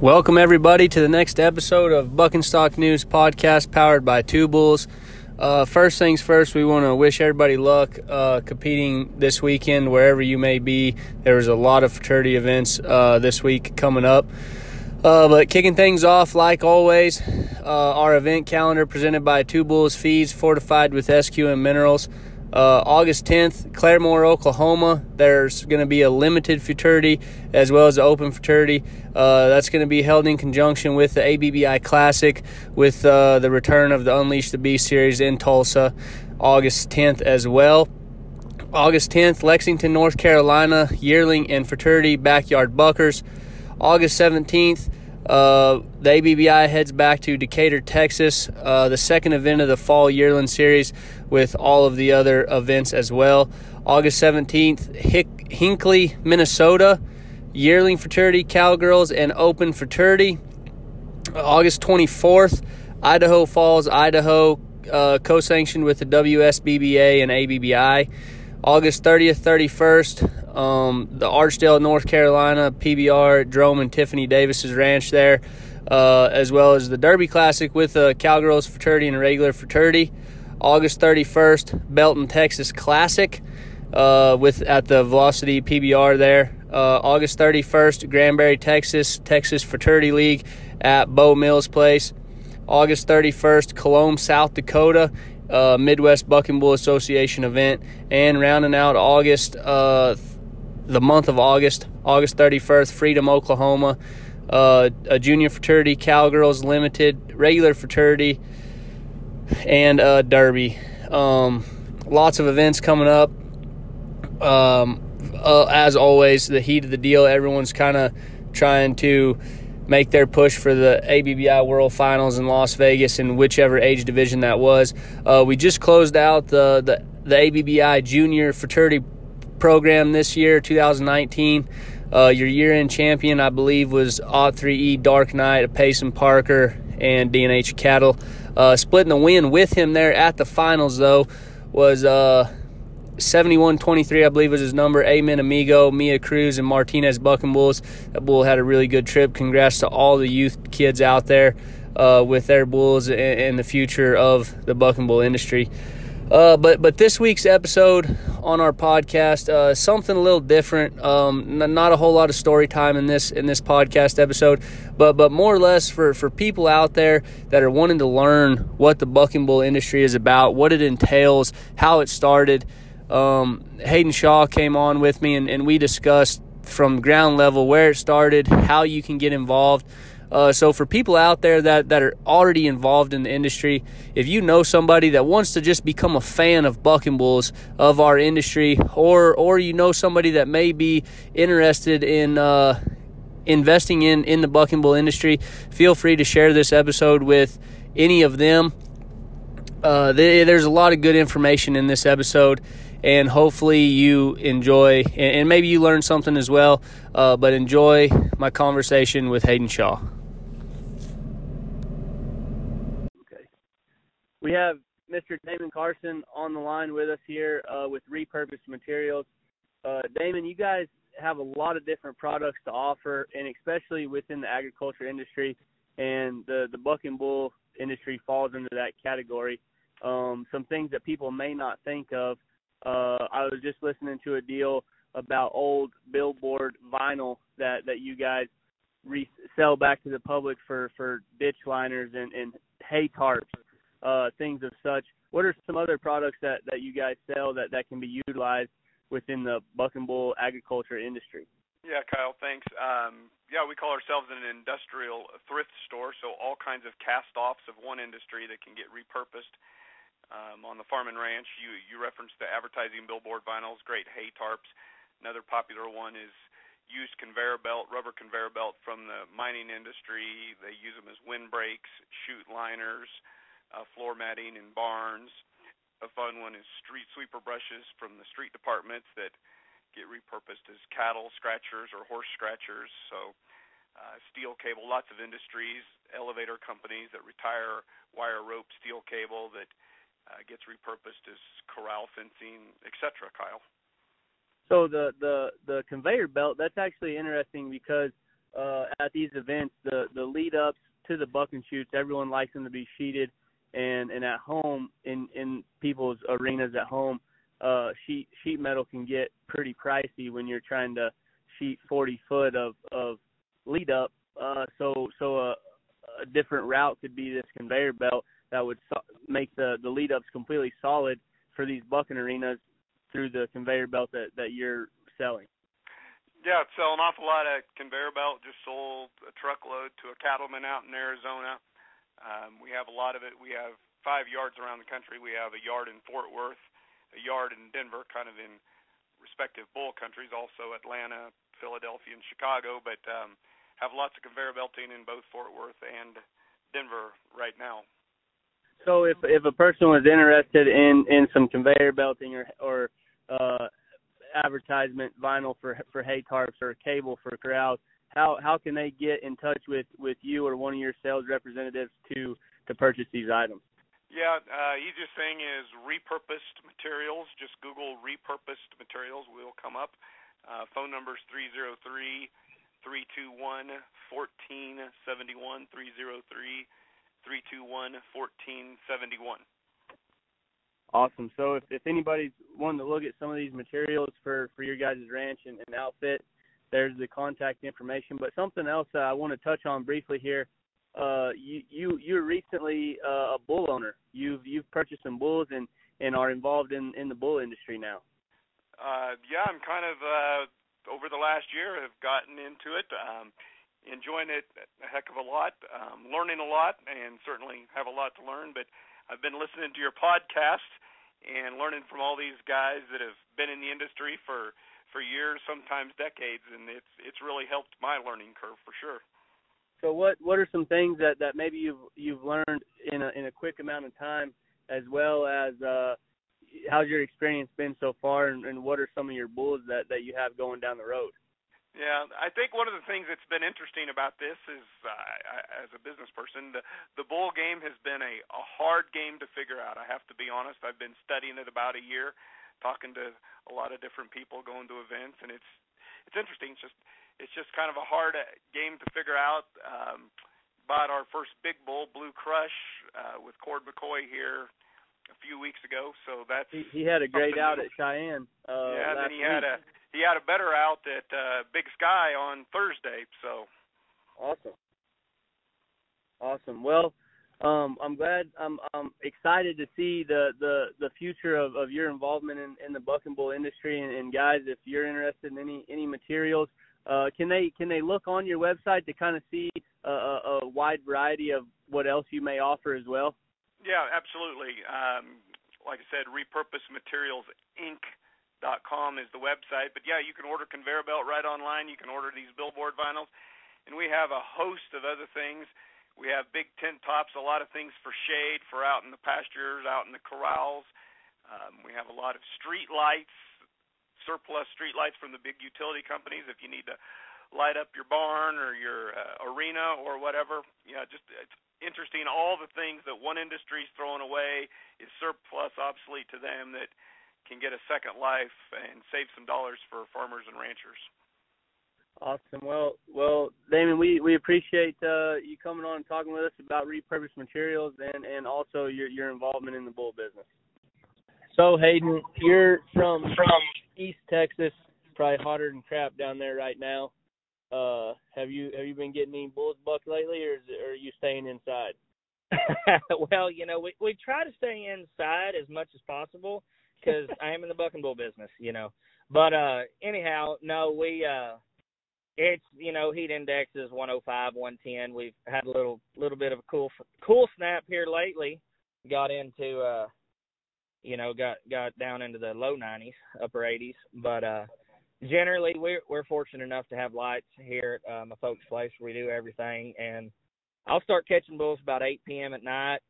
Welcome, everybody, to the next episode of Buck and Stock News podcast powered by Two Bulls. Uh, first things first, we want to wish everybody luck uh, competing this weekend wherever you may be. There's a lot of futurity events uh, this week coming up. Uh, but kicking things off, like always, uh, our event calendar presented by Two Bulls Feeds, fortified with SQM minerals. Uh, August 10th, Claremore, Oklahoma. There's going to be a limited futurity as well as an open futurity. Uh, that's going to be held in conjunction with the ABBI Classic with uh, the return of the Unleash the Beast series in Tulsa, August 10th as well. August 10th, Lexington, North Carolina, yearling and futurity backyard buckers. August 17th, uh, the ABBI heads back to Decatur, Texas, uh, the second event of the Fall Yearling Series with all of the other events as well. August 17th, Hick- Hinckley, Minnesota, Yearling Futurity, Cowgirls, and Open Futurity. August 24th, Idaho Falls, Idaho, uh, co sanctioned with the WSBBA and ABBI. August 30th, 31st, um, the Archdale, North Carolina PBR, Drome and Tiffany Davis's ranch there, uh, as well as the Derby Classic with a Cowgirls futurity and regular futurity. August 31st, Belton, Texas Classic uh, with at the Velocity PBR there. Uh, August 31st, Granbury, Texas, Texas Futurity League at Bo Mills Place. August 31st, Colome, South Dakota, uh, Midwest Buck and Bull Association event, and rounding out August, uh, the month of August, August 31st, Freedom, Oklahoma, uh, a junior futurity, Cowgirls Limited, regular futurity, and uh, Derby. Um, lots of events coming up. Um, uh, as always, the heat of the deal. Everyone's kind of trying to make their push for the ABBI World Finals in Las Vegas in whichever age division that was. Uh, we just closed out the, the, the ABBI Junior Futurity program this year, 2019. Uh, your year-end champion, I believe, was Odd3E Dark Knight, Payson Parker, and DNH Cattle. Uh, splitting the win with him there at the finals, though, was uh, 71-23, I believe was his number. Amen Amigo, Mia Cruz, and Martinez Buck and Bulls. That bull had a really good trip. Congrats to all the youth kids out there uh, with their bulls and, the future of the Buck and Bull industry. Uh, but but this week's episode on our podcast, uh, something a little different. Um, n- not a whole lot of story time in this in this podcast episode, but but more or less for for people out there that are wanting to learn what the buck and bull industry is about, what it entails, how it started um, Hayden Shaw came on with me and, and we discussed from ground level where it started, how you can get involved. Uh, so for people out there that, that are already involved in the industry, if you know somebody that wants to just become a fan of buck and bulls of our industry, or or you know somebody that may be interested in uh, investing in in the buck and bull industry, feel free to share this episode with any of them. Uh, there's a lot of good information in this episode and hopefully you enjoy and maybe you learn something as well. Uh, but enjoy my conversation with Hayden Shaw. Okay, we have Mr. Damon Carson on the line with us here uh, with Repurposed Materials. Uh, Damon, you guys have a lot of different products to offer, and especially within the agriculture industry, and the the buck and bull industry falls into that category. Um, some things that people may not think of uh, I was just listening to a deal about old billboard vinyl that that you guys resell back to the public for for ditch liners and and hay tarps, uh, things of such. What are some other products that that you guys sell that that can be utilized within the buck and bull agriculture industry? Yeah, Kyle, thanks. Um, yeah, we call ourselves an industrial thrift store, so all kinds of cast offs of one industry that can get repurposed um, on the farm and ranch. You you referenced the advertising billboard vinyls, great hay tarps. Another popular one is used conveyor belt, rubber conveyor belt from the mining industry. They use them as windbreaks, chute liners, uh, floor matting in barns. A fun one is street sweeper brushes from the street departments that get repurposed as cattle scratchers or horse scratchers. So uh, steel cable, lots of industries, elevator companies that retire wire rope steel cable that gets repurposed as corral fencing, etc. Kyle. So the the the conveyor belt that's actually interesting because uh, at these events, the the lead ups to the buck and shoots, everyone likes them to be sheeted, and and at home in in people's arenas at home, uh, sheet sheet metal can get pretty pricey when you're trying to sheet 40 foot of of lead up. Uh, so so a, a different route could be this conveyor belt that would so- make the the lead ups completely solid for these bucking arenas through the conveyor belt that that you're selling. Yeah, sell an awful lot of conveyor belt. Just sold a truckload to a cattleman out in Arizona. Um, we have a lot of it. We have five yards around the country. We have a yard in Fort Worth, a yard in Denver, kind of in respective bull countries, also Atlanta, Philadelphia, and Chicago. But um, have lots of conveyor belting in both Fort Worth and Denver right now. So if if a person was interested in in some conveyor belting or or uh, advertisement vinyl for for hay tarps or cable for corrals, how how can they get in touch with with you or one of your sales representatives to to purchase these items? Yeah, uh, easiest thing is repurposed materials. Just Google repurposed materials. We'll come up. Uh, phone number is 303 321 1471. 303 321 1471. Awesome. So if, if anybody's wanting to look at some of these materials for, for your guys' ranch and, and outfit, there's the contact information. But something else I want to touch on briefly here. Uh, you you you're recently uh, a bull owner. You've you've purchased some bulls and and are involved in in the bull industry now. Uh, yeah, I'm kind of uh, over the last year have gotten into it. Um, enjoying it a heck of a lot, um, learning a lot, and certainly have a lot to learn. But I've been listening to your podcast and learning from all these guys that have been in the industry for for years, sometimes decades, and it's it's really helped my learning curve for sure. So what what are some things that that maybe you've you've learned in a in a quick amount of time, as well as uh, how's your experience been so far, and, and what are some of your bulls that that you have going down the road? Yeah, I think one of the things that's been interesting about this is, uh, as a business person, the the bull game has been a a hard game to figure out. I have to be honest. I've been studying it about a year, talking to a lot of different people, going to events, and it's it's interesting. It's just it's just kind of a hard uh, game to figure out. Um, bought our first big bull, Blue Crush, uh, with Cord McCoy here a few weeks ago. So that's he, he had a great out at Cheyenne. Uh, yeah, and then he week. had a he had a better out at uh, Big Sky on Thursday. So awesome, awesome. Well, um, I'm glad. I'm I'm excited to see the the the future of of your involvement in in the buck and bull industry. And, and guys, if you're interested in any any materials. Uh, can they can they look on your website to kind of see a, a, a wide variety of what else you may offer as well? Yeah, absolutely. Um, like I said, repurpose materials inc dot com is the website. But yeah, you can order conveyor belt right online. You can order these billboard vinyls, and we have a host of other things. We have big tent tops, a lot of things for shade, for out in the pastures, out in the corrals. Um, we have a lot of street lights, surplus street lights from the big utility companies if you need to light up your barn or your uh, arena or whatever. Yeah, just it's interesting. All the things that one industry's throwing away is surplus, obsolete to them that can get a second life and save some dollars for farmers and ranchers. Awesome. Well, well, Damon, we we appreciate uh, you coming on and talking with us about repurposed materials and and also your your involvement in the bull business. So Hayden, you're from from East Texas, probably hotter than crap down there right now. Uh, have you have you been getting any bulls bucked lately, or, is it, or are you staying inside? well, you know, we we try to stay inside as much as possible because I am in the buck and bull business, you know. But uh anyhow, no, we uh it's you know heat index is 105, 110. We've had a little little bit of a cool cool snap here lately. Got into uh you know got got down into the low 90s, upper 80s, but uh generally we're we're fortunate enough to have lights here at uh, my folks' place we do everything and I'll start catching bulls about 8 p.m. at night,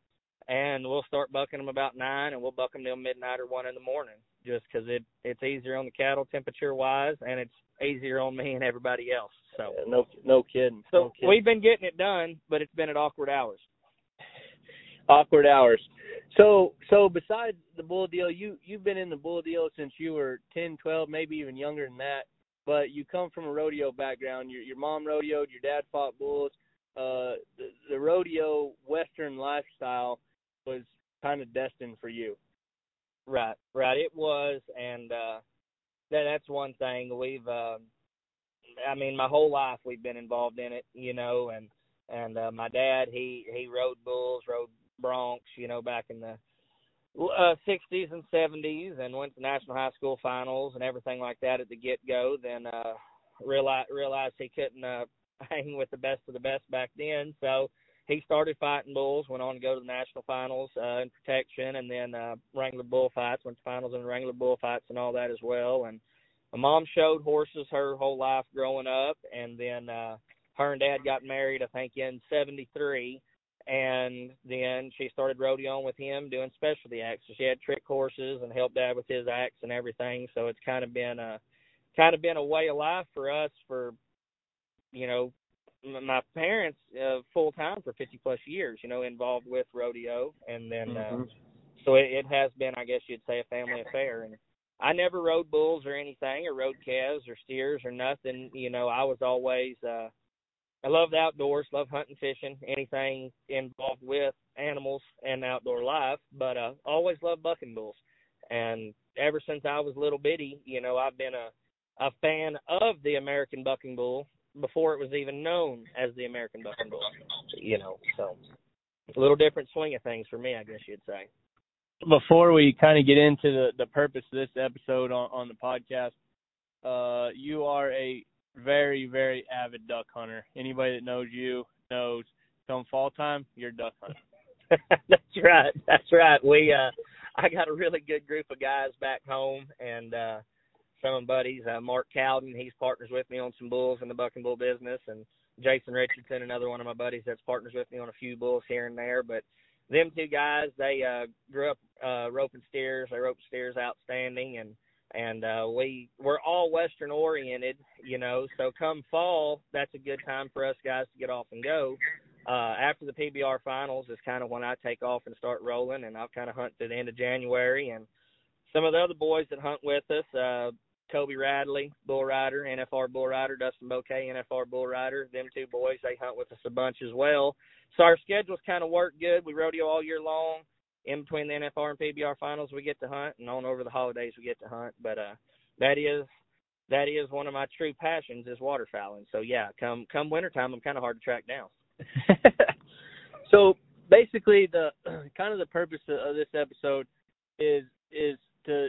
and we'll start bucking them about nine, and we'll buck them till midnight or one in the morning, just because it it's easier on the cattle temperature wise, and it's easier on me and everybody else. So Yeah, no no kidding. so no kidding. we've been getting it done, but it's been at awkward hours. awkward hours. So so besides the bull deal, you you've been in the bull deal since you were ten, twelve, maybe even younger than that. but you come from a rodeo background. Your your mom rodeoed, your dad fought bulls. Uh, the, the rodeo western lifestyle was kind of destined for you. Right, right. It was, and uh, that that's one thing we've. Uh, I mean, my whole life we've been involved in it, you know, and and uh, my dad he he rode bulls, rode broncs, you know, back in the uh, 60s and 70s, and went to national high school finals and everything like that at the get go. Then uh, realized realized he couldn't uh, hang with the best of the best back then, so he started fighting bulls. Went on to go to the national finals uh, in protection, and then uh, Wrangler bullfights. Went to finals in Wrangler bullfights and all that as well. And my mom showed horses her whole life growing up, and then uh, her and dad got married, I think, in '73 and then she started rodeoing with him doing specialty acts. So she had trick horses and helped dad with his acts and everything. So it's kind of been a kind of been a way of life for us for you know my parents uh, full time for 50 plus years, you know, involved with rodeo and then mm-hmm. uh, so it, it has been I guess you'd say a family affair and I never rode bulls or anything or rode calves or steers or nothing, you know, I was always uh I love the outdoors, love hunting, fishing, anything involved with animals and outdoor life, but uh always loved bucking bulls. And ever since I was little bitty, you know, I've been a a fan of the American bucking bull before it was even known as the American bucking bull. You know, so a little different swing of things for me, I guess you'd say. Before we kind of get into the the purpose of this episode on on the podcast, uh, you are a very, very avid duck hunter. Anybody that knows you knows come fall time, you're duck hunting. That's right. That's right. We uh I got a really good group of guys back home and uh some buddies, uh Mark Cowden, he's partners with me on some bulls in the bucking bull business and Jason Richardson, another one of my buddies that's partners with me on a few bulls here and there. But them two guys, they uh grew up uh roping steers, they rope steers outstanding and and uh we we're all western oriented you know so come fall that's a good time for us guys to get off and go uh after the pbr finals is kind of when i take off and start rolling and i'll kind of hunt to the end of january and some of the other boys that hunt with us uh Toby Radley, bull rider, NFR bull rider, Dustin Boquet, NFR bull rider. Them two boys, they hunt with us a bunch as well. So our schedules kind of work good. We rodeo all year long in between the NFR and PBR finals we get to hunt, and on over the holidays we get to hunt. But uh, that is that is one of my true passions is waterfowling. So yeah, come come wintertime, I'm kind of hard to track down. so basically, the kind of the purpose of this episode is is to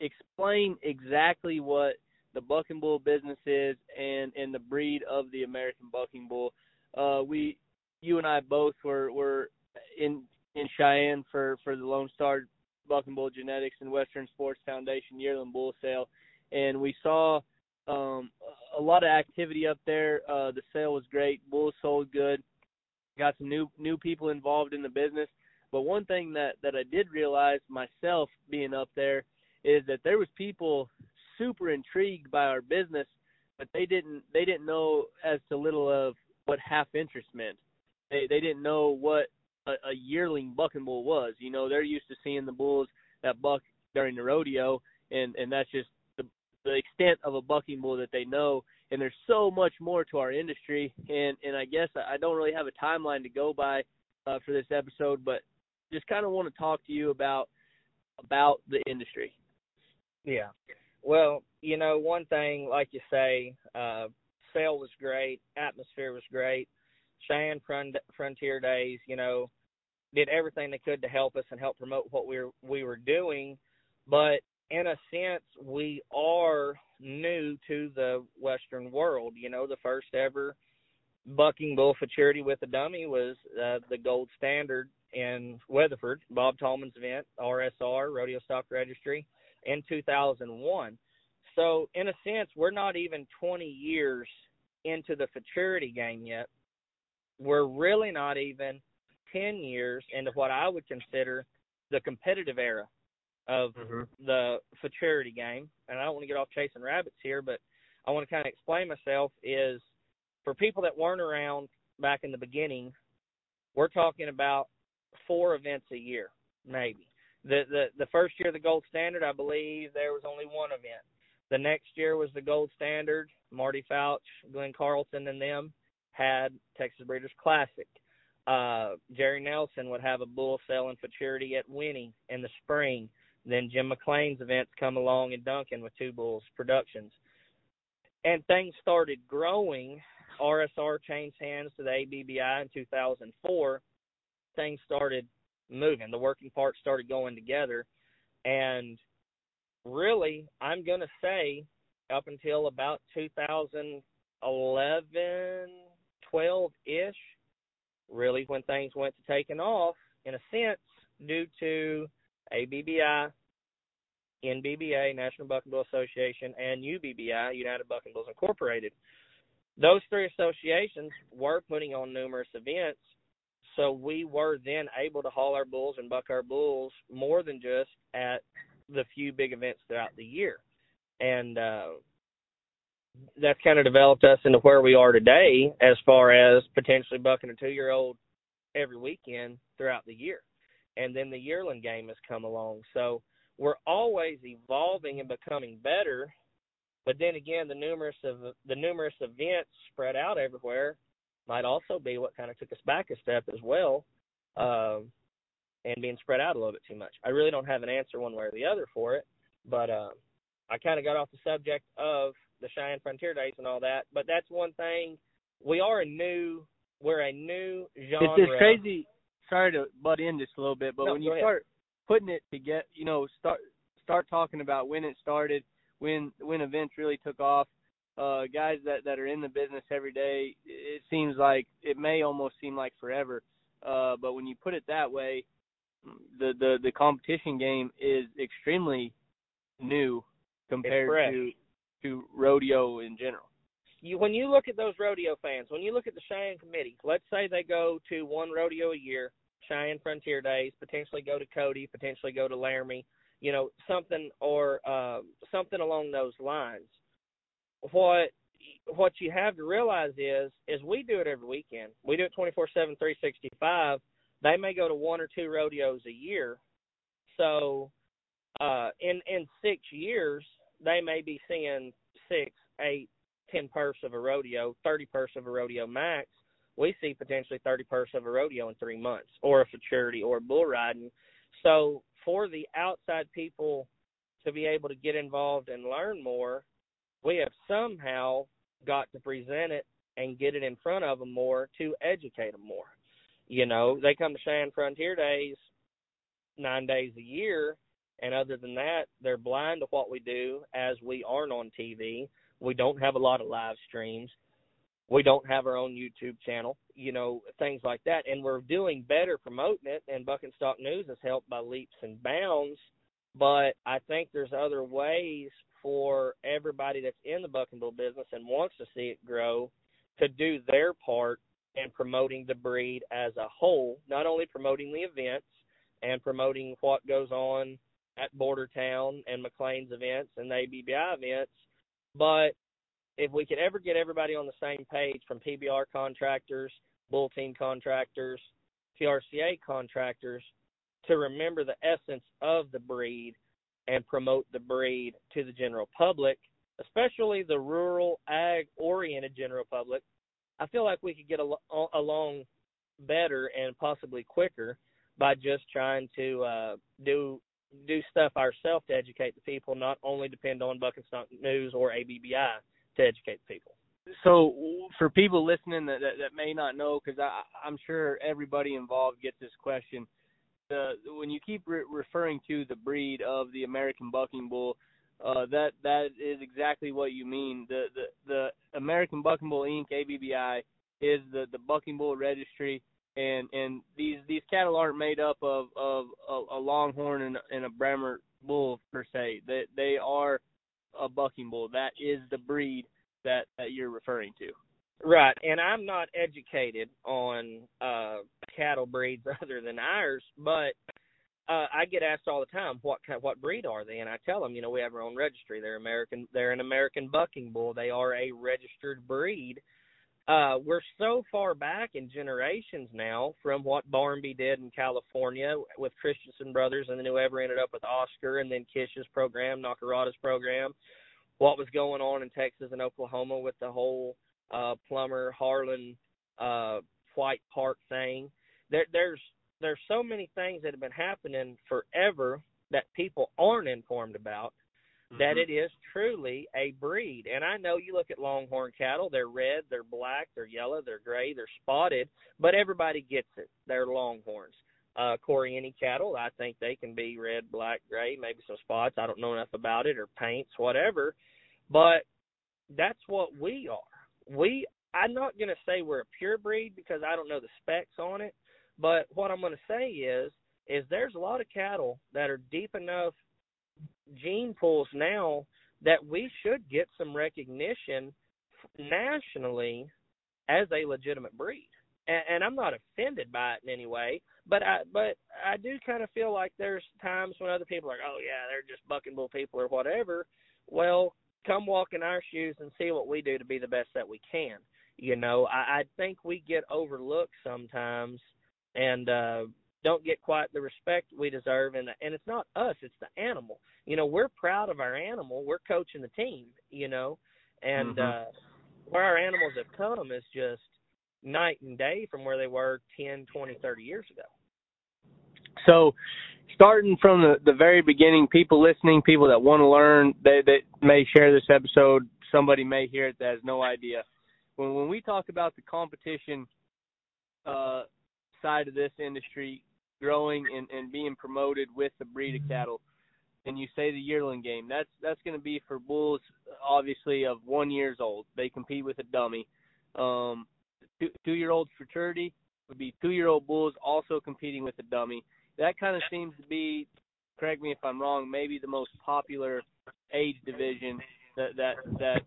explain exactly what the bucking bull business is and and the breed of the American bucking bull. Uh, we, you and I both were were in in Cheyenne for for the Lone Star Bucking Bull Genetics and Western Sports Foundation yearling bull sale, and we saw um, a lot of activity up there. Uh, the sale was great. Bulls sold good. Got some new new people involved in the business. But one thing that that I did realize myself being up there is that there was people super intrigued by our business, but they didn't they didn't know as to little of what half interest meant. They they didn't know what a, a yearling bucking bull was. You know, they're used to seeing the bulls that buck during the rodeo, and and that's just the the extent of a bucking bull that they know. And there's so much more to our industry, and and I guess I don't really have a timeline to go by uh, for this episode, but just kind of want to talk to you about about the industry. Yeah. Well, you know, one thing, like you say, uh, sale was great, atmosphere was great. Cheyenne Frontier Days, you know, did everything they could to help us and help promote what we were we were doing, but in a sense, we are new to the Western world. You know, the first ever bucking bull futurity with a dummy was uh, the gold standard in Weatherford, Bob Tallman's event, RSR, Rodeo Stock Registry, in 2001. So, in a sense, we're not even 20 years into the futurity game yet we're really not even 10 years into what I would consider the competitive era of mm-hmm. the futurity game. And I don't want to get off chasing rabbits here, but I want to kind of explain myself is for people that weren't around back in the beginning, we're talking about four events a year, maybe. The the the first year of the gold standard, I believe there was only one event. The next year was the gold standard. Marty Fouch, Glenn Carlson, and them had Texas Breeders' Classic. Uh, Jerry Nelson would have a bull selling futurity at Winnie in the spring. Then Jim McLean's events come along in Duncan with Two Bulls Productions. And things started growing. RSR changed hands to the ABBI in 2004. Things started moving. The working parts started going together. And really, I'm going to say up until about 2011, 12 ish, really when things went to taking off, in a sense, due to ABBI, NBBA, National Buck and Bull Association, and UBBI, United Buck and Bulls Incorporated. Those three associations were putting on numerous events, so we were then able to haul our bulls and buck our bulls more than just at the few big events throughout the year. And uh, that's kind of developed us into where we are today as far as potentially bucking a two year old every weekend throughout the year. And then the yearling game has come along. So we're always evolving and becoming better. But then again, the numerous of the numerous events spread out everywhere might also be what kind of took us back a step as well, um, and being spread out a little bit too much. I really don't have an answer one way or the other for it, but uh, I kind of got off the subject of the Cheyenne Frontier Days and all that. But that's one thing. We are a new, we're a new genre. It's just crazy. Sorry to butt in just a little bit, but no, when you ahead. start putting it together, you know, start start talking about when it started, when when events really took off. Uh, guys that that are in the business every day, it seems like it may almost seem like forever. Uh, but when you put it that way, the the the competition game is extremely new compared to to rodeo in general. you when you look at those rodeo fans, when you look at the Cheyenne committee, let's say they go to one rodeo a year, Cheyenne Frontier Days, potentially go to Cody, potentially go to Laramie, you know, something or uh, something along those lines. What what you have to realize is is we do it every weekend. We do it 24/7 365. They may go to one or two rodeos a year. So uh in in 6 years they may be seeing six, eight, ten purse of a rodeo, thirty purse of a rodeo max. We see potentially thirty purse of a rodeo in three months, or a futurity, or bull riding. So for the outside people to be able to get involved and learn more, we have somehow got to present it and get it in front of them more to educate them more. You know, they come to Cheyenne Frontier Days nine days a year and other than that, they're blind to what we do as we aren't on TV. We don't have a lot of live streams. We don't have our own YouTube channel, you know, things like that. And we're doing better promoting it, and Buck and Stock News has helped by leaps and bounds. But I think there's other ways for everybody that's in the Buck and Bull business and wants to see it grow to do their part in promoting the breed as a whole, not only promoting the events and promoting what goes on at Bordertown and McLean's events and the ABBI events. But if we could ever get everybody on the same page from PBR contractors, bull team contractors, TRCA contractors to remember the essence of the breed and promote the breed to the general public, especially the rural ag oriented general public, I feel like we could get al- along better and possibly quicker by just trying to uh, do do stuff ourselves to educate the people, not only depend on Buck and Stock News or ABBI to educate the people. So, for people listening that that, that may not know, because I'm sure everybody involved gets this question, the when you keep re- referring to the breed of the American Bucking Bull, uh, that that is exactly what you mean. The the the American Bucking Bull Inc. ABBI is the the Bucking Bull Registry and and these these cattle aren't made up of of a, a longhorn and, and a Brahma bull per se. They they are a bucking bull. That is the breed that that you're referring to. Right, and I'm not educated on uh cattle breeds other than ours, but uh I get asked all the time what kind, what breed are they, and I tell them, you know, we have our own registry. They're American. They're an American bucking bull. They are a registered breed uh, we're so far back in generations now from what Barnby did in California with Christensen Brothers, and then whoever ended up with Oscar, and then Kish's program, Nakarada's program. what was going on in Texas and Oklahoma with the whole uh Plummer Harlan uh White Park thing. There there's there's so many things that have been happening forever that people aren't informed about that Mm-hmm. it is truly a breed. And I know you look at longhorn cattle, they're red, they're black, they're yellow, they're gray, they're spotted, but everybody gets it. They're longhorns. Uh Corriente cattle, I think they can be red, black, gray, maybe some spots. I don't know enough about it or paints, whatever. But that's what we are. We I'm not gonna say we're a pure breed because I don't know the specs on it, but what I'm gonna say is is there's a lot of cattle that are deep enough gene pools now that we should get some recognition nationally as a legitimate breed. And, and I'm not offended by it in any way, but I but I do kind of feel like there's times when other people are like, oh yeah, they're just bucking bull people or whatever. Well, come walk in our shoes and see what we do to be the best that we can. You know, I, I think we get overlooked sometimes and uh don't get quite the respect we deserve and and it's not us it's the animal you know we're proud of our animal we're coaching the team you know and Mhm. uh where our animals have come is just night and day from where they were ten, twenty, thirty years ago So, starting from the, the very beginning, people listening, people that want to learn, they, that may share this episode. Somebody may hear it that has no idea. When when we talk about the competition uh, side of this industry growing and, and being promoted with the breed of cattle, and you say the yearling game, that's that's going to be for bulls, obviously of one years old. They compete with a dummy. Um, two two year old futurity would be two year old bulls also competing with a dummy that kind of seems to be correct me if I'm wrong, maybe the most popular age division that that that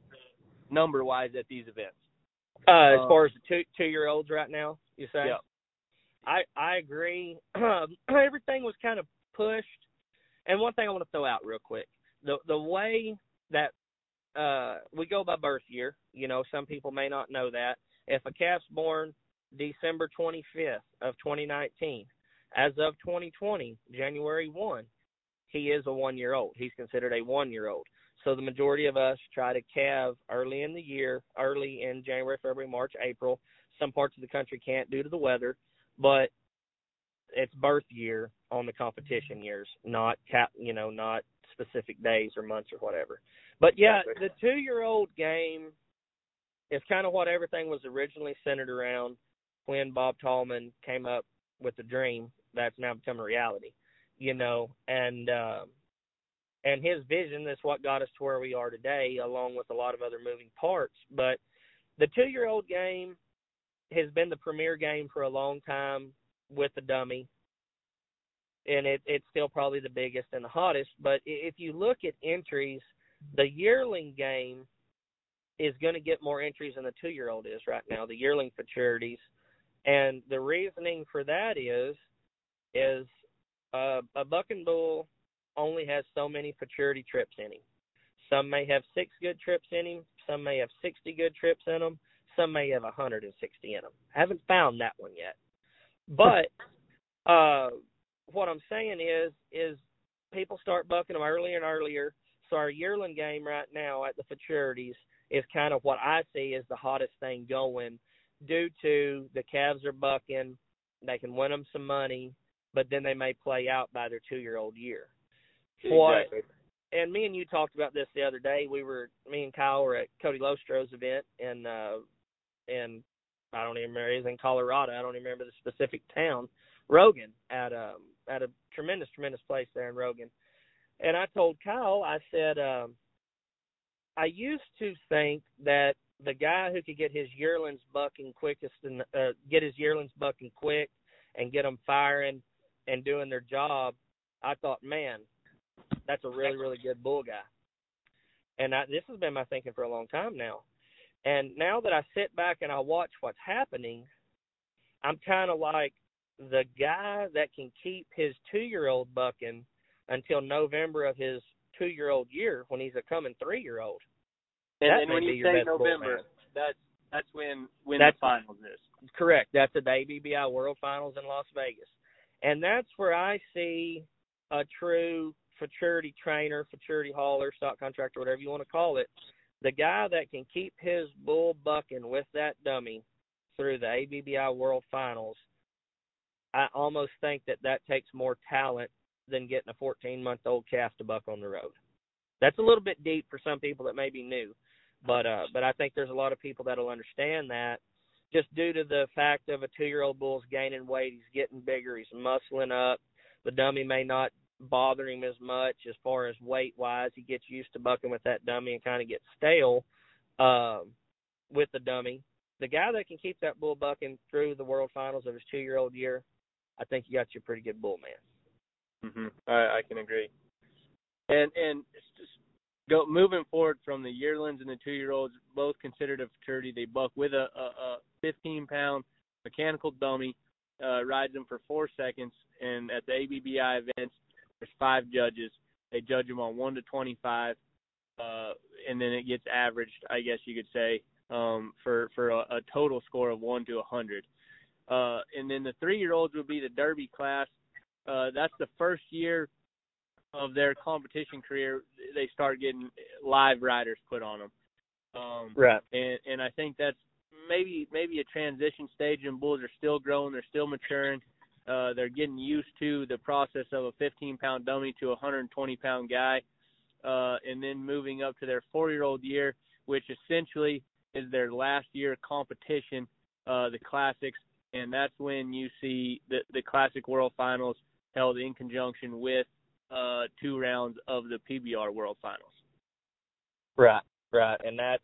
number wise at these events. uh as Uh, far as the two two year olds right now you say Yeah. I I agree. Everything was kind of pushed. And one thing I want to throw out real quick: the the way that uh we go by birth year. You know, some people may not know that. If a calf's born December 25th of 2019, as of 2020, January 1, he is a one year old. He's considered a one year old. So the majority of us try to calve early in the year, early in January, February, March, April. Some parts of the country can't due to the weather, but it's birth year on the competition years, not cap, you know, not specific days or months or whatever. But yeah, the two year old game is kind of what everything was originally centered around when Bob Tallman came up with the dream that's now become a reality. You know, and um and his vision is what got us to where we are today, along with a lot of other moving parts. But the two year old game has been the premier game for a long time with the dummy. And it, it's still probably the biggest and the hottest. But if you look at entries, the yearling game is going to get more entries than the two year old is right now, the yearling futurities. And the reasoning for that is is uh, a buck and bull only has so many futurity trips in him. Some may have six good trips in him. Some may have 60 good trips in them. Some may have 160 in them. I haven't found that one yet. But uh, what I'm saying is, is people start bucking them earlier and earlier. So our yearling game right now at the futurities is kind of what I see as the hottest thing going, due to the calves are bucking. They can win them some money, but then they may play out by their two-year-old year. What and me and you talked about this the other day. We were me and Kyle were at Cody Lostroh's event in uh in I don't even remember was in Colorado. I don't even remember the specific town. Roggen at um at a tremendous, tremendous place there in Roggen. And I told Kyle, I said, um I used to think that the guy who could get his yearlings bucking quickest and uh, get his yearlings bucking quick and get them firing and doing their job, I thought, man, that's a really, really good bull guy. And I, this has been my thinking for a long time now. And now that I sit back and I watch what's happening, I'm kind of like the guy that can keep his two year old bucking until November of his two year old year when he's a coming three year old. And, That and when you say November, that's that's when when That's- the finals is. Correct. That's at the ABBI World Finals in Las Vegas. And that's where I see a true futurity trainer, futurity hauler, stock contractor, whatever you want to call it, the guy that can keep his bull bucking with that dummy through the ABBI World Finals, I almost think that that takes more talent than getting a 14 month old calf to buck on the road. That's a little bit deep for some people that may be new, but uh, but I think there's a lot of people that'll understand that just due to the fact of a two year old bull's gaining weight, he's getting bigger, he's muscling up. The dummy may not bother him as much as far as weight wise. He gets used to bucking with that dummy and kind of gets stale uh, with the dummy. The guy that can keep that bull bucking through the world finals of his two year old year, I think you got your pretty good bull man. Mhm. I, I can agree. And and just go moving forward from the yearlings and the two year olds, both considered a futurity. They buck with a, a, a 15 pound mechanical dummy, uh, rides them for four seconds, and at the ABBI events, there's five judges. They judge them on one to 25, uh, and then it gets averaged, I guess you could say, um, for for a, a total score of one to 100. Uh, and then the three year olds would be the Derby class. Uh, that's the first year of their competition career they start getting live riders put on them. Um, Right. and and I think that's maybe maybe a transition stage and bulls are still growing, they're still maturing. Uh, they're getting used to the process of a 15 pound dummy to a 120 pound guy, uh, and then moving up to their four year old year, which essentially is their last year competition, uh, the classics, and that's when you see the the classic world finals held in conjunction with uh, two rounds of the PBR world finals. Right, right, and that's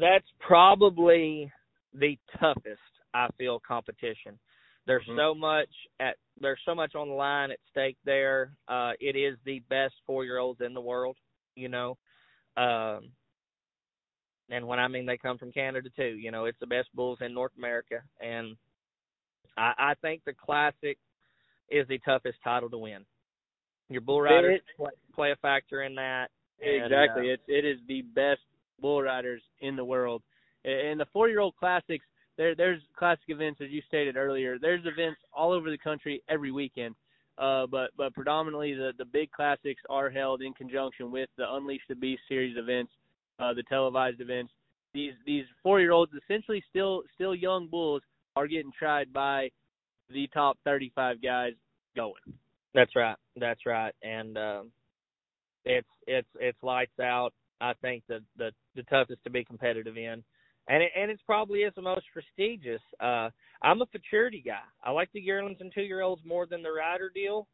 that's probably the toughest I feel competition. There's Mhm. so much at there's so much on the line at stake there. Uh, it is the best four year olds in the world, you know. Um, and when I mean they come from Canada too, you know, it's the best bulls in North America, and I, I think the classic is the toughest title to win. Your bull riders It- play, play a factor in that. and, Exactly. uh, It's it is the best bull riders in the world. And the four year old classics, there there's classic events as you stated earlier. There's events all over the country every weekend. Uh, but but predominantly the the big classics are held in conjunction with the Unleash the Beast series events, uh, the televised events. These these four year olds, essentially still still young bulls, are getting tried by the top 35 guys going. That's right. That's right. And um it's it's it's lights out. I think the the the toughest to be competitive in. And it and it's probably is the most prestigious. Uh I'm a futurity guy. I like the yearlings and two year olds more than the rider deal.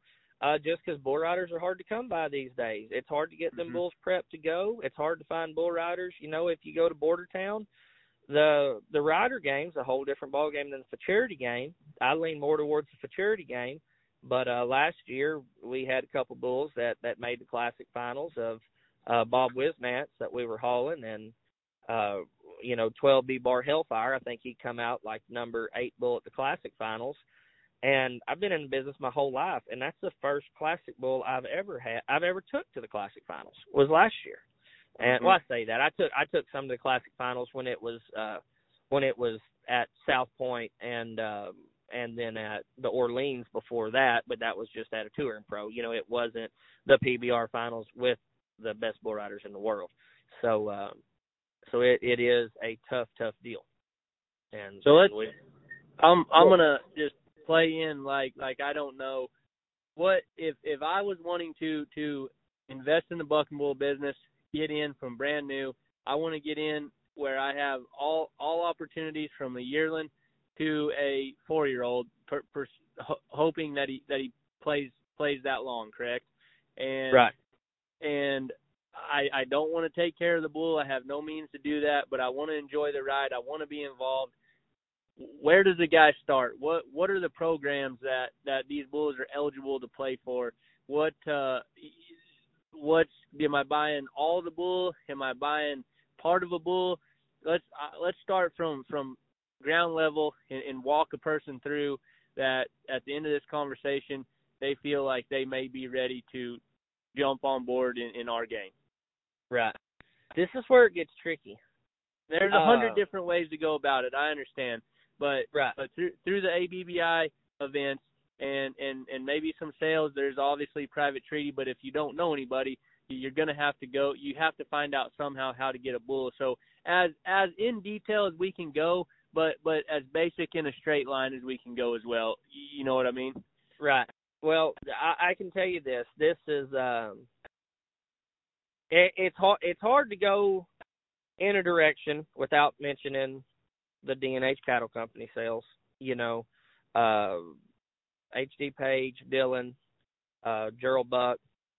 Uh just because bull riders are hard to come by these days. It's hard to get them Mhm. bulls prepped to go. It's hard to find bull riders. You know, if you go to border town, the the rider game's a whole different ball game than the futurity game. I lean more towards the futurity game. But uh last year we had a couple bulls that that made the classic finals of uh Bob Wisnats that we were hauling and uh you know 12B bar Hellfire I think he'd come out like number 8 bull at the classic finals and I've been in the business my whole life and that's the first classic bull I've ever had I've ever took to the classic finals was last year. And well I say that I took I took some of the classic finals when it was uh when it was at South Point and um and then at the Orleans before that, but that was just at a touring pro. You know, it wasn't the PBR finals with the best bull riders in the world. So um so it, it is a tough, tough deal. And So let's- we, I'm I'm gonna just play in like like I don't know what if if I was wanting to to invest in the buck and bull business, get in from brand new. I want to get in where I have all all opportunities from a yearling to a four year old, per, per, ho- hoping that he that he plays plays that long, correct? And right. and I I don't want to take care of the bull. I have no means to do that, but I want to enjoy the ride. I want to be involved. Where does the guy start? What what are the programs that that these bulls are eligible to play for? What uh what's am I buying all the bull? Am I buying part of a bull? Let's uh, let's start from from ground level and, and walk a person through that at the end of this conversation they feel like they may be ready to jump on board in, in our game. Right. This is where it gets tricky. There's a hundred Uh, different ways to go about it. I understand, but Right. but through through the ABBI events, and and and maybe some sales. There's obviously private treaty, but if you don't know anybody, you're going to have to go. You have to find out somehow how to get a bull. So as as in detail as we can go, but but as basic in a straight line as we can go as well. You know what I mean? Right. Well, I, I can tell you this. This is um, it, it's hard. It's hard to go in a direction without mentioning the D&H Cattle Company sales. You know, uh, HD Page, Dylan, uh, Gerald Buck,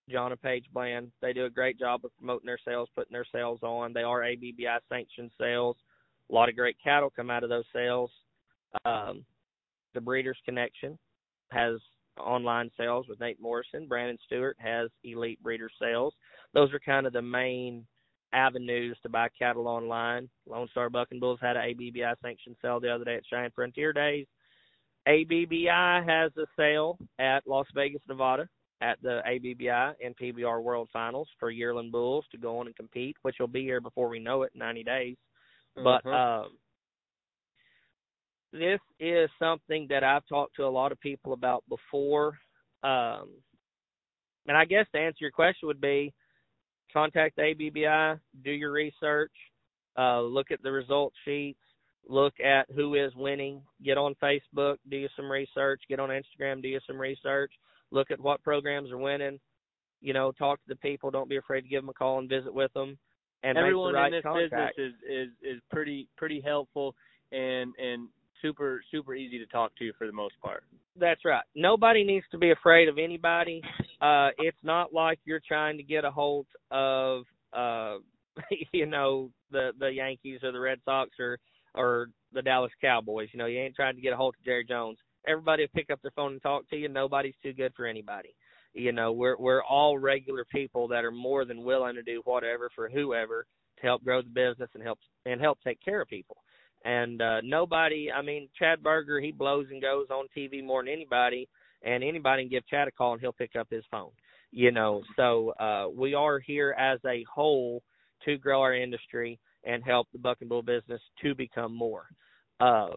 John and Paige Bland. They do a great job of promoting their sales, putting their sales on. They are ABBI sanctioned sales. A lot of great cattle come out of those sales. Um, the Breeders Connection has online sales with Nate Morrison. Brandon Stewart has Elite Breeder sales. Those are kind of the main avenues to buy cattle online. Lone Star Buck and Bulls had an ABBI sanctioned sale the other day at Cheyenne Frontier Days. ABBI has a sale at Las Vegas, Nevada at the ABBI and PBR World Finals for yearling bulls to go on and compete, which will be here before we know it, 90 days. But Mhm. um, this is something that I've talked to a lot of people about before. Um, and I guess to answer your question would be contact ABBI, do your research, uh, look at the result sheets, look at who is winning, get on Facebook, do you some research, get on Instagram, do you some research, look at what programs are winning, you know, talk to the people, don't be afraid to give them a call and visit with them and Everyone the right in this contact. business is is is pretty pretty helpful and and super super easy to talk to for the most part. That's right. Nobody needs to be afraid of anybody. Uh it's not like you're trying to get a hold of uh you know the the Yankees or the Red Sox or or the Dallas Cowboys. You know, you ain't trying to get a hold of Jerry Jones. Everybody will pick up their phone and talk to you. Nobody's too good for anybody. You know, we're we're all regular people that are more than willing to do whatever for whoever to help grow the business and help and help take care of people. And uh nobody, I mean, Chad Berger, he blows and goes on TV more than anybody, and anybody can give Chad a call and he'll pick up his phone. You know, so uh we are here as a whole to grow our industry and help the buck and bull business to become more. Uh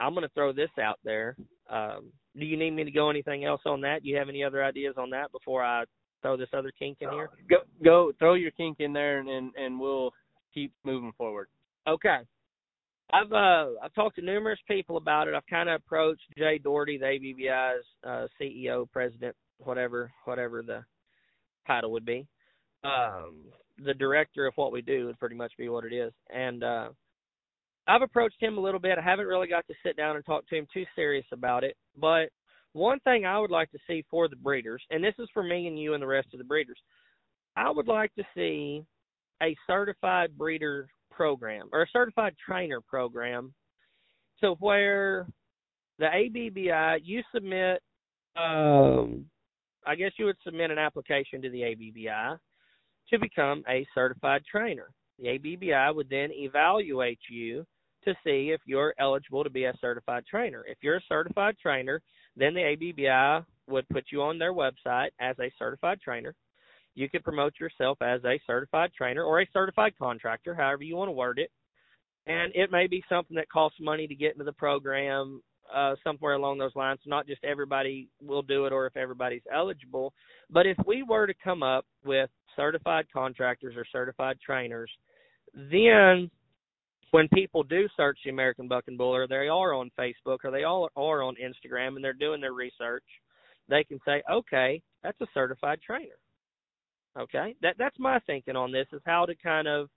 I'm going to throw this out there. Um, do you need me to go anything else on that? Do you have any other ideas on that before I throw this other kink in here? Go go throw your kink in there and and, and we'll keep moving forward. Okay. I've uh I've talked to numerous people about it. I've kind of approached Jay Daugherty, the ABBI's uh, CEO, president, whatever whatever the title would be. Um, the director of what we do would pretty much be what it is. And uh, I've approached him a little bit. I haven't really got to sit down and talk to him too serious about it. But one thing I would like to see for the breeders, and this is for me and you and the rest of the breeders, I would like to see a certified breeder program or a certified trainer program to where the ABBI you submit um I guess you would submit an application to the ABBI to become a certified trainer. The ABBI would then evaluate you to see if you're eligible to be a certified trainer. If you're a certified trainer, then the ABBI would put you on their website as a certified trainer. You could promote yourself as a certified trainer or a certified contractor, however you want to word it. And it may be something that costs money to get into the program, uh, somewhere along those lines. Not just everybody will do it or if everybody's eligible. But if we were to come up with certified contractors or certified trainers, then when people do search the American Buck and Bull, or they are on Facebook, or they all are on Instagram, and they're doing their research, they can say, "Okay, that's a certified trainer." Okay, that that's my thinking on this is how to kind of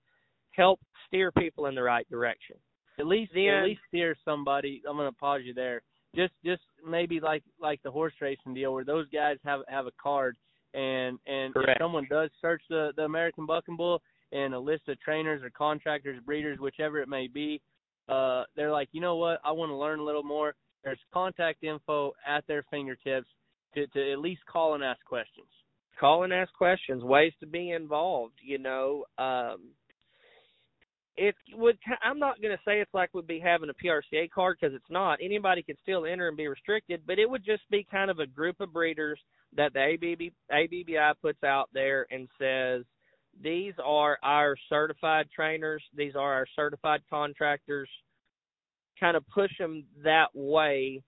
help steer people in the right direction. At least Then- at least steer somebody. I'm gonna pause you there. Just just maybe like like the horse racing deal where those guys have have a card and and Correct. if someone does search the the American Buck and Bull and a list of trainers or contractors, breeders, whichever it may be, uh, they're like, you know what, I want to learn a little more. There's contact info at their fingertips to to at least call and ask questions. Call and ask questions, ways to be involved. You know, um, it would. I'm not going to say it's like we'd be having a PRCA card because it's not. Anybody could still enter and be restricted, but it would just be kind of a group of breeders that the ABB, ABBI puts out there and says these are our certified trainers, these are our certified contractors. Kind of push them that way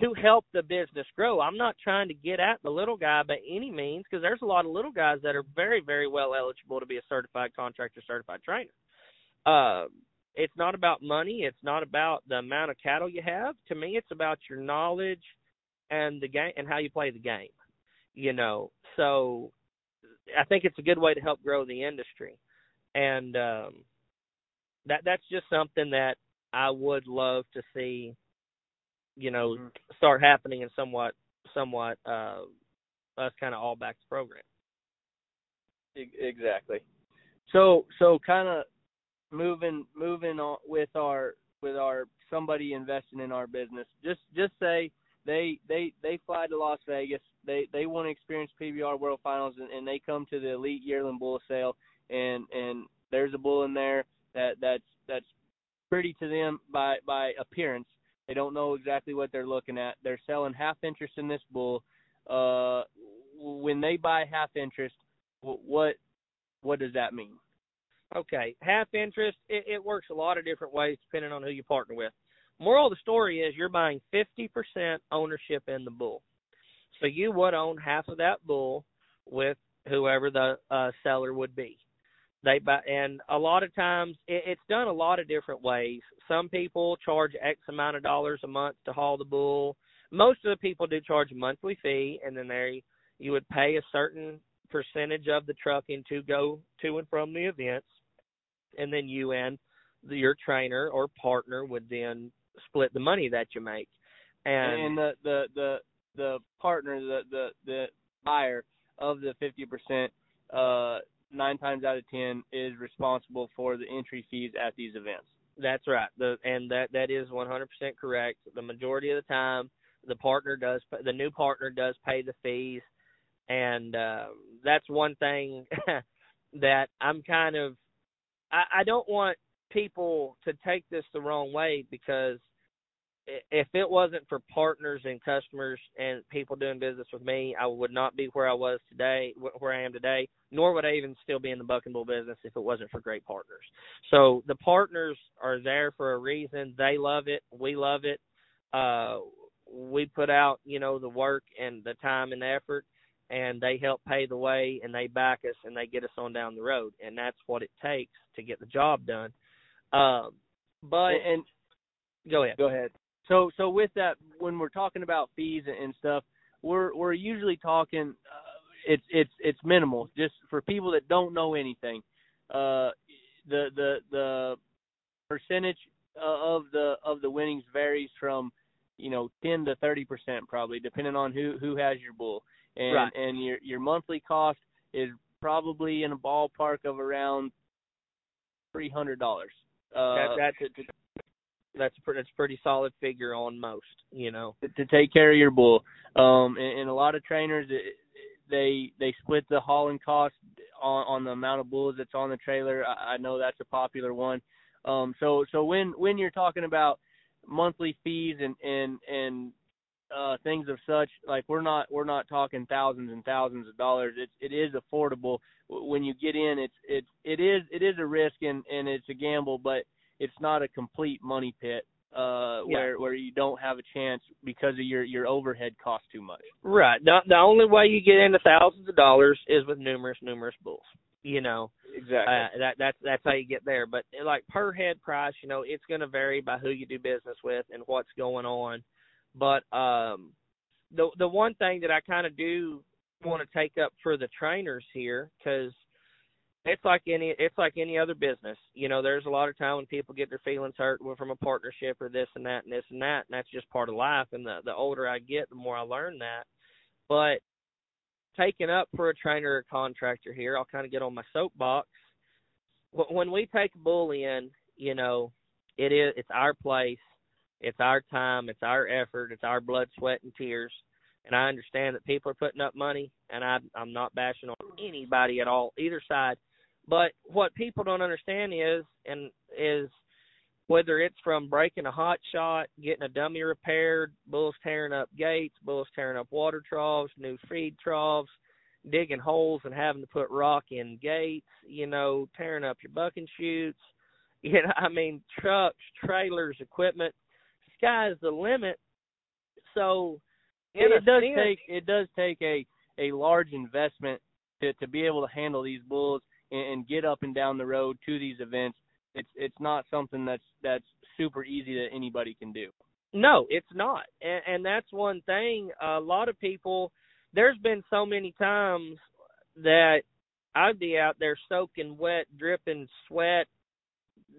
to help the business grow. I'm not trying to get at the little guy by any means because there's a lot of little guys that are very, very well eligible to be a certified contractor, certified trainer. Uh, it's not about money. It's not about the amount of cattle you have. To me, it's about your knowledge and the game and how you play the game. You know, so I think it's a good way to help grow the industry, and um, that that's just something that I would love to see you know, mm-hmm. start happening and somewhat somewhat uh us kind of all back to program. Exactly. So so kind of moving moving on with our with our somebody investing in our business. Just just say they they they fly to Las Vegas. They they want to experience PBR World Finals and, and they come to the Elite Yearling Bull Sale and and there's a bull in there that that's that's pretty to them by by appearance they don't know exactly what they're looking at. They're selling half interest in this bull. Uh, when they buy half interest, what what does that mean? Okay, half interest. It, it works a lot of different ways depending on who you partner with. Moral of the story is you're buying 50% ownership in the bull. So you would own half of that bull with whoever the uh, seller would be. They buy, and a lot of times it, it's done a lot of different ways. Some people charge X amount of dollars a month to haul the bull. Most of the people do charge a monthly fee, and then they you would pay a certain percentage of the trucking to go to and from the events, and then you and the, your trainer or partner would then split the money that you make. And, and the the the the partner, the the the buyer of the fifty percent, uh, nine times out of ten is responsible for the entry fees at these events. That's right. The and that that is 100% correct. The majority of the time, the partner does the new partner does pay the fees, and uh, that's one thing that I'm kind of I, I don't want people to take this the wrong way because if it wasn't for partners and customers and people doing business with me, I would not be where I was today, where I am today, nor would I even still be in the buck and bull business if it wasn't for great partners. So the partners are there for a reason. They love it. We love it. Uh, we put out, you know, the work and the time and effort, and they help pay the way and they back us and they get us on down the road. And that's what it takes to get the job done. Um, but and go ahead. Go ahead. So so with that, when we're talking about fees and stuff, we're we're usually talking. Uh, it's it's it's minimal. Just for people that don't know anything, uh, the the the percentage of the of the winnings varies from you know 10 to 30 percent probably depending on who who has your bull and right. and your your monthly cost is probably in a ballpark of around three hundred dollars uh that, that's to, that's a that's pretty solid figure on most, you know. To, to take care of your bull, um, and, and a lot of trainers they they split the hauling cost on on the amount of bulls that's on the trailer. I, I know that's a popular one. Um, so so when when you're talking about monthly fees and and and uh things of such like we're not we're not talking thousands and thousands of dollars it's it is affordable when you get in it's it's it is it is a risk and and it's a gamble but it's not a complete money pit uh where yeah. where you don't have a chance because of your your overhead costs too much. Right. The the only way you get into thousands of dollars is with numerous numerous bulls. You know. Exactly. Uh, that that's that's how you get there. But like per head price, you know, it's going to vary by who you do business with and what's going on. But um the the one thing that I kind of do want to take up for the trainers here cuz it's like any it's like any other business. You know, there's a lot of time when people get their feelings hurt from a partnership or this and that and this and that, and that's just part of life. And the the older I get, the more I learn that. But taking up for a trainer or contractor here, I'll kind of get on my soapbox. When we take a bull in, you know, it is it's our place, it's our time, it's our effort, it's our blood, sweat, and tears. And I understand that people are putting up money, and I, I'm not bashing on anybody at all, either side but what people don't understand is, and is whether it's from breaking a hot shot, getting a dummy repaired, bulls tearing up gates, bulls tearing up water troughs, new feed troughs, digging holes and having to put rock in gates, you know, tearing up your bucking chutes, you know, I mean, trucks, trailers, equipment. Sky's the limit. So it, it does sense, take it does take a a large investment to to be able to handle these bulls and, get up and down the road to these events. It's it's not something that's that's super easy that anybody can do. No, it's not, and, and that's one thing. A lot of people. There's been so many times that I'd be out there soaking wet, dripping sweat,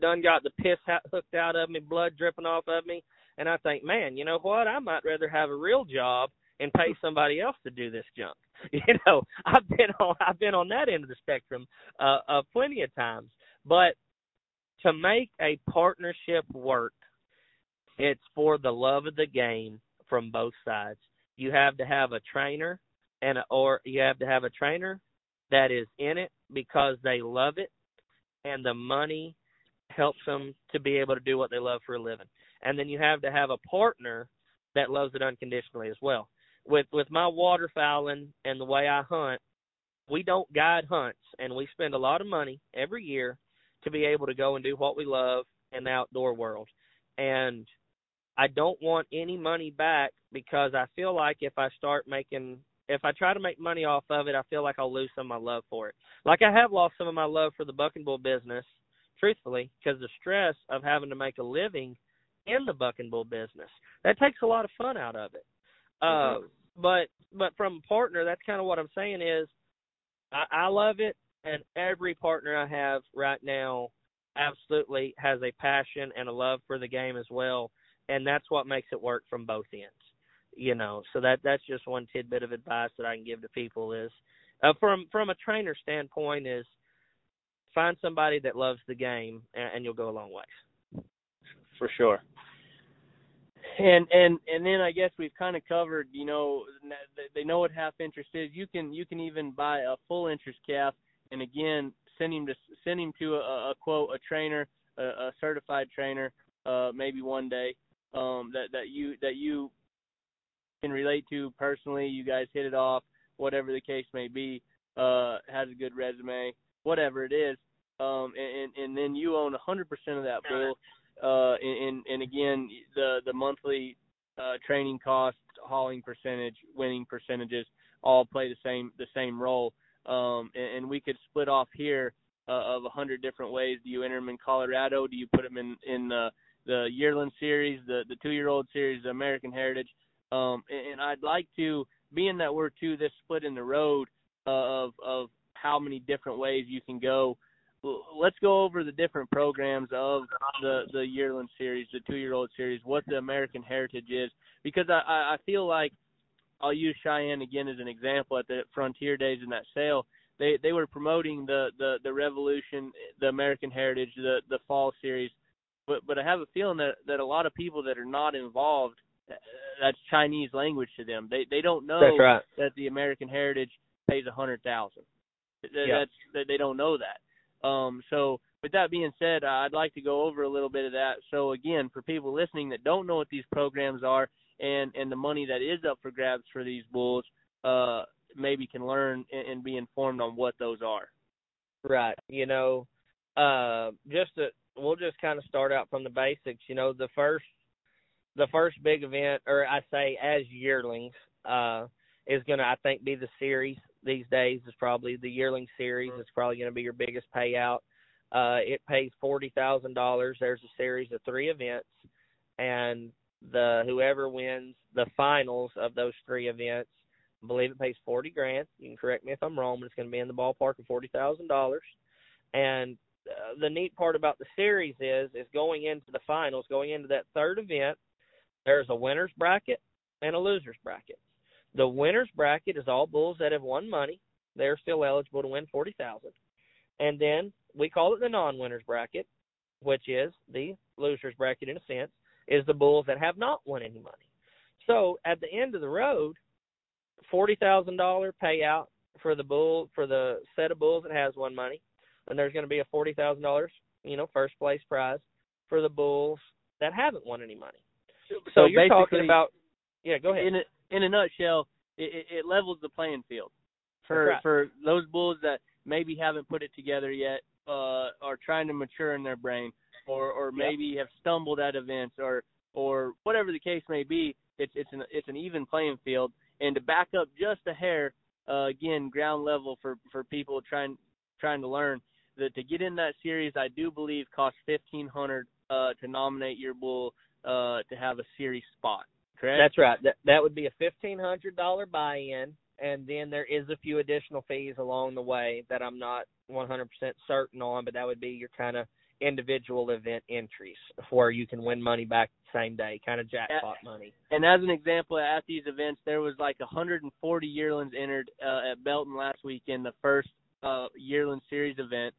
done got the piss hooked out of me, blood dripping off of me, and I think, man, you know what? I might rather have a real job and pay somebody else to do this junk. You know, I've been on I've been on that end of the spectrum uh, uh plenty of times. But to make a partnership work, it's for the love of the game from both sides. You have to have a trainer and a, or you have to have a trainer that is in it because they love it and the money helps them to be able to do what they love for a living. And then you have to have a partner that loves it unconditionally as well. With with my waterfowling and the way I hunt, we don't guide hunts and we spend a lot of money every year to be able to go and do what we love in the outdoor world. And I don't want any money back because I feel like if I start making if I try to make money off of it, I feel like I'll lose some of my love for it. Like I have lost some of my love for the buck and bull business, truthfully, because the stress of having to make a living in the buck and bull business. That takes a lot of fun out of it. Uh, but but from a partner, that's kind of what I'm saying is I, I love it, and every partner I have right now absolutely has a passion and a love for the game as well, and that's what makes it work from both ends. You know, so that that's just one tidbit of advice that I can give to people is uh, from from a trainer standpoint is find somebody that loves the game and, and you'll go a long ways. For sure and and and then I guess we've kind of covered, you know, they know what half interest is. You can you can even buy a full interest calf, and again, send him to send him to a, a quote a trainer, a, a certified trainer, uh, maybe one day, um, that that you that you can relate to personally. You guys hit it off, whatever the case may be. Uh, has a good resume, whatever it is, um, and and then you own 100% of that bull uh, and and again the the monthly uh, training costs, hauling percentage, winning percentages all play the same the same role. Um, and, and we could split off here uh, of a hundred different ways. Do you enter them in Colorado? Do you put them in in the the yearling series, the the two year old series, the American Heritage? Um, and, and I'd like to, being that we're to this split in the road uh, of of how many different ways you can go let's go over the different programs of the the yearling series, the two year old series, what the American heritage is, because I I feel like I'll use Cheyenne again as an example at the Frontier Days in that sale. They they were promoting the the the Revolution, the American Heritage, the the Fall series, but but I have a feeling that that a lot of people that are not involved, uh, that's Chinese language to them. They they don't know right. that the American Heritage pays a hundred thousand. Yeah. That's that they don't know that. Um, so with that being said, I'd like to go over a little bit of that. So again, for people listening that don't know what these programs are and and the money that is up for grabs for these bulls, uh, maybe can learn and, and be informed on what those are. Right. You know, uh, just to, we'll just kind of start out from the basics. You know, the first the first big event, or I say as yearlings, uh, is going to I think be the series these days is probably the yearling series. It's probably going to be your biggest payout. Uh, it pays forty thousand dollars. There's a series of three events, and the whoever wins the finals of those three events, I believe it pays forty grand. You can correct me if I'm wrong, but it's going to be in the ballpark of forty thousand dollars. And uh, the neat part about the series is, is going into the finals, going into that third event, there's a winners bracket and a losers bracket. The winners bracket is all bulls that have won money. They're still eligible to win forty thousand. And then we call it the non-winners bracket, which is the losers bracket in a sense, is the bulls that have not won any money. So at the end of the road, forty thousand dollar payout for the bull for the set of bulls that has won money, and there's going to be a forty thousand dollars, you know, first place prize for the bulls that haven't won any money. So, so you're talking about, yeah, go ahead. In a, in a nutshell, it, it levels the playing field for right. for those bulls that maybe haven't put it together yet, uh, are trying to mature in their brain, or or maybe yep. have stumbled at events, or or whatever the case may be. it's it's an it's an even playing field. And to back up just a hair, uh, again, ground level for for people trying trying to learn that to get in that series, I do believe costs fifteen hundred uh, to nominate your bull uh, to have a series spot. Correct. That's right. That that would be a fifteen hundred dollar buy-in, and then there is a few additional fees along the way that I'm not one hundred percent certain on, but that would be your kind of individual event entries where you can win money back the same day, kind of jackpot money. And as an example, at these events, there was like 140 yearlings entered uh, at Belton last weekend, the first uh, yearling series event.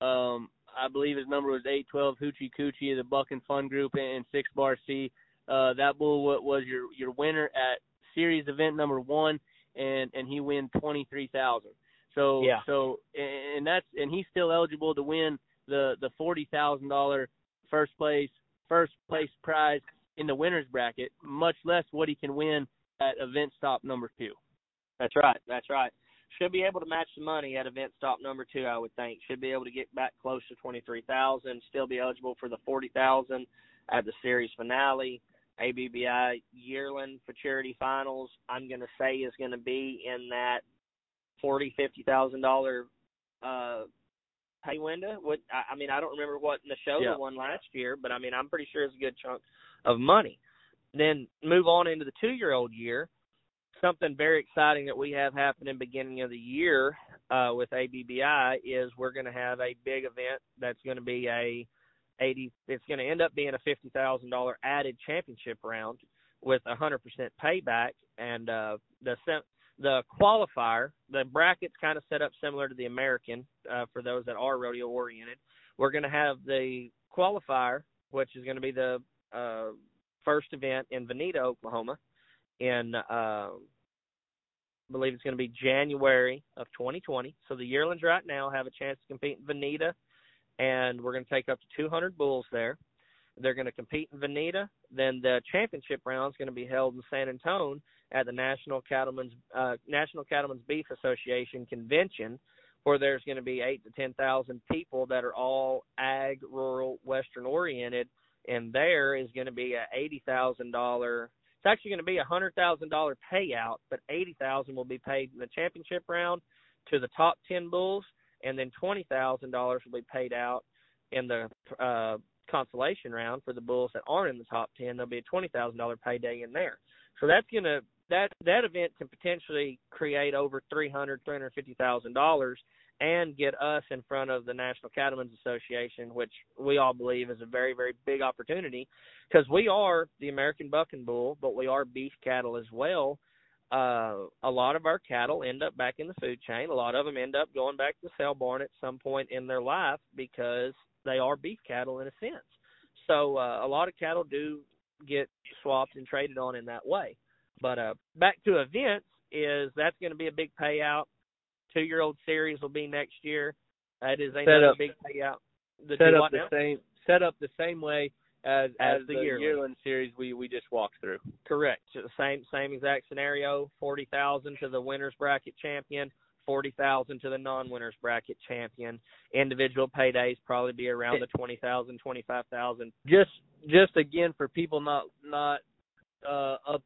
Um, I believe his number was 812 Hoochie Coochie of the Buck and Fun Group and Six Bar C. Uh, that bull was your your winner at series event number one, and and he win twenty three thousand. So yeah. so and that's and he's still eligible to win the the forty thousand dollar first place first place prize in the winners bracket, much less what he can win at event stop number two. That's right. That's right. Should be able to match the money at event stop number two, I would think. Should be able to get back close to twenty three thousand. Still be eligible for the forty thousand at the series finale. ABBI yearling futurity finals. I'm going to say is going to be in that forty fifty thousand dollar uh pay window. What I, I mean, I don't remember what show yeah. won last year, but I mean, I'm pretty sure it's a good chunk of money. Then move on into the two year old year. Something very exciting that we have happening beginning of the year uh, with ABBI is we're going to have a big event that's going to be a eighty. It's going to end up being a fifty thousand dollar added championship round with a hundred percent payback, and uh, the the qualifier, the bracket's kind of set up similar to the American uh, for those that are rodeo oriented. We're going to have the qualifier, which is going to be the uh, first event in Vinita, Oklahoma, in uh, I believe it's going to be January of 2020. So the yearlings right now have a chance to compete in Vinita, and we're going to take up to 200 bulls there. They're going to compete in Vinita. Then the championship round is going to be held in San Antonio at the National Cattlemen's uh, National Cattlemen's Beef Association convention, where there's going to be eight to ten thousand people that are all ag, rural, western oriented, and there is going to be a eighty thousand dollar. It's actually going to be a hundred thousand dollar payout, but eighty thousand will be paid in the championship round to the top ten bulls, and then twenty thousand dollars will be paid out in the uh, consolation round for the bulls that aren't in the top ten. There'll be a twenty thousand dollar payday in there. So that's to that that event can potentially create over three hundred, three hundred fifty thousand dollars, and get us in front of the National Cattlemen's Association, which we all believe is a very, very big opportunity, because we are the American Buck and Bull, but we are beef cattle as well. Uh, a lot of our cattle end up back in the food chain. A lot of them end up going back to the sale barn at some point in their life because they are beef cattle in a sense. So uh, a lot of cattle do get swapped and traded on in that way. But uh, back to events is that's going to be a big payout. Two year old series will be next year. That is another up, big payout. The set up the now? same set up the same way as as, as the, the yearling. yearling series we we just walked through. Correct. Same same exact scenario. Forty thousand to the winners bracket champion. Forty thousand to the non-winners bracket champion. Individual paydays probably be around the twenty thousand, twenty-five thousand. Just just again for people not not uh, up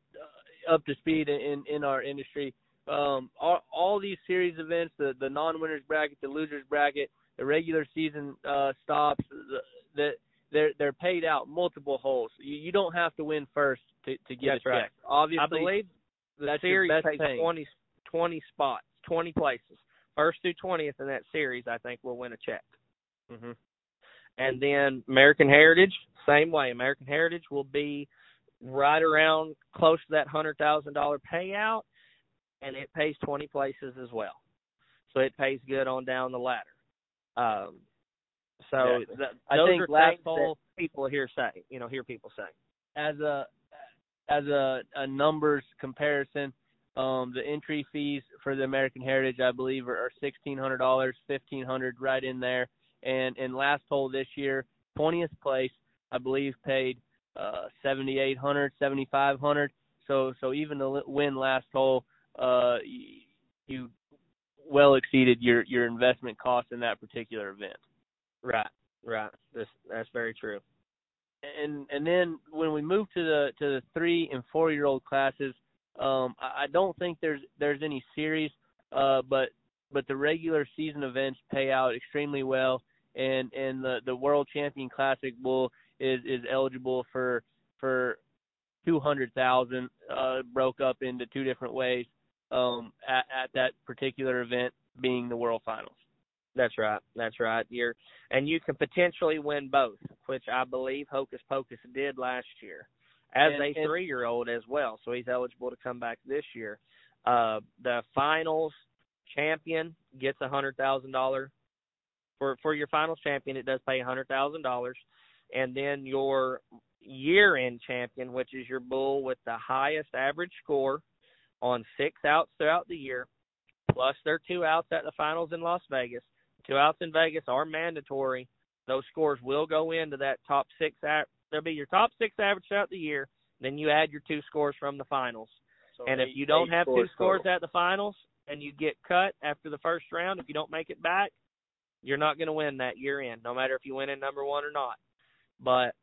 up to speed in in our industry. Um, all, all these series events, the the non-winners bracket, the losers bracket, the regular season uh, stops, the, the they're they're paid out multiple holes. You, you don't have to win first to to get That's a right. check. Obviously, I believe the that's series pays paying. 20, 20 spots, twenty places. First through twentieth in that series, I think, will win a check. Mm-hmm. And then American Heritage, same way. American Heritage will be right around close to that hundred thousand dollar payout, and it pays twenty places as well. So it pays good on down the ladder. Um, so Exactly. th- I think last people hear say, you know, hear people say. as a as a, a numbers comparison, um, the entry fees for the American Heritage, I believe, are, are sixteen hundred dollars, fifteen hundred right in there. And and last hole this year, twentieth place, I believe, paid uh, seventy eight hundred, seventy five hundred. So so even the win last hole, uh, you, you well exceeded your your investment cost in that particular event. Right, right. This that's very true. and and then when we move to the to the three and four year old classes, um, I, I don't think there's there's any series, uh, but but the regular season events pay out extremely well, and and the the World Champion Classic bull is is eligible for for two hundred thousand, uh, broke up into two different ways, um, at at that particular event being the World Finals. That's right. That's right. You're and you can potentially win both, which I believe Hocus Pocus did last year as And- a three year old as well. So he's eligible to come back this year. Uh the finals champion gets a hundred thousand dollar for for your finals champion it does pay a hundred thousand dollars. And then your year end champion, which is your bull with the highest average score on six outs throughout the year, plus their two outs at the finals in Las Vegas. Two outs in Vegas are mandatory. Those scores will go into that top six. They'll be your top six average throughout the year. Then you add your two scores from the finals. So and if you don't eight have two scores total. at the finals and you get cut after the first round, if you don't make it back, you're not going to win that year in, no matter if you win in number one or not. But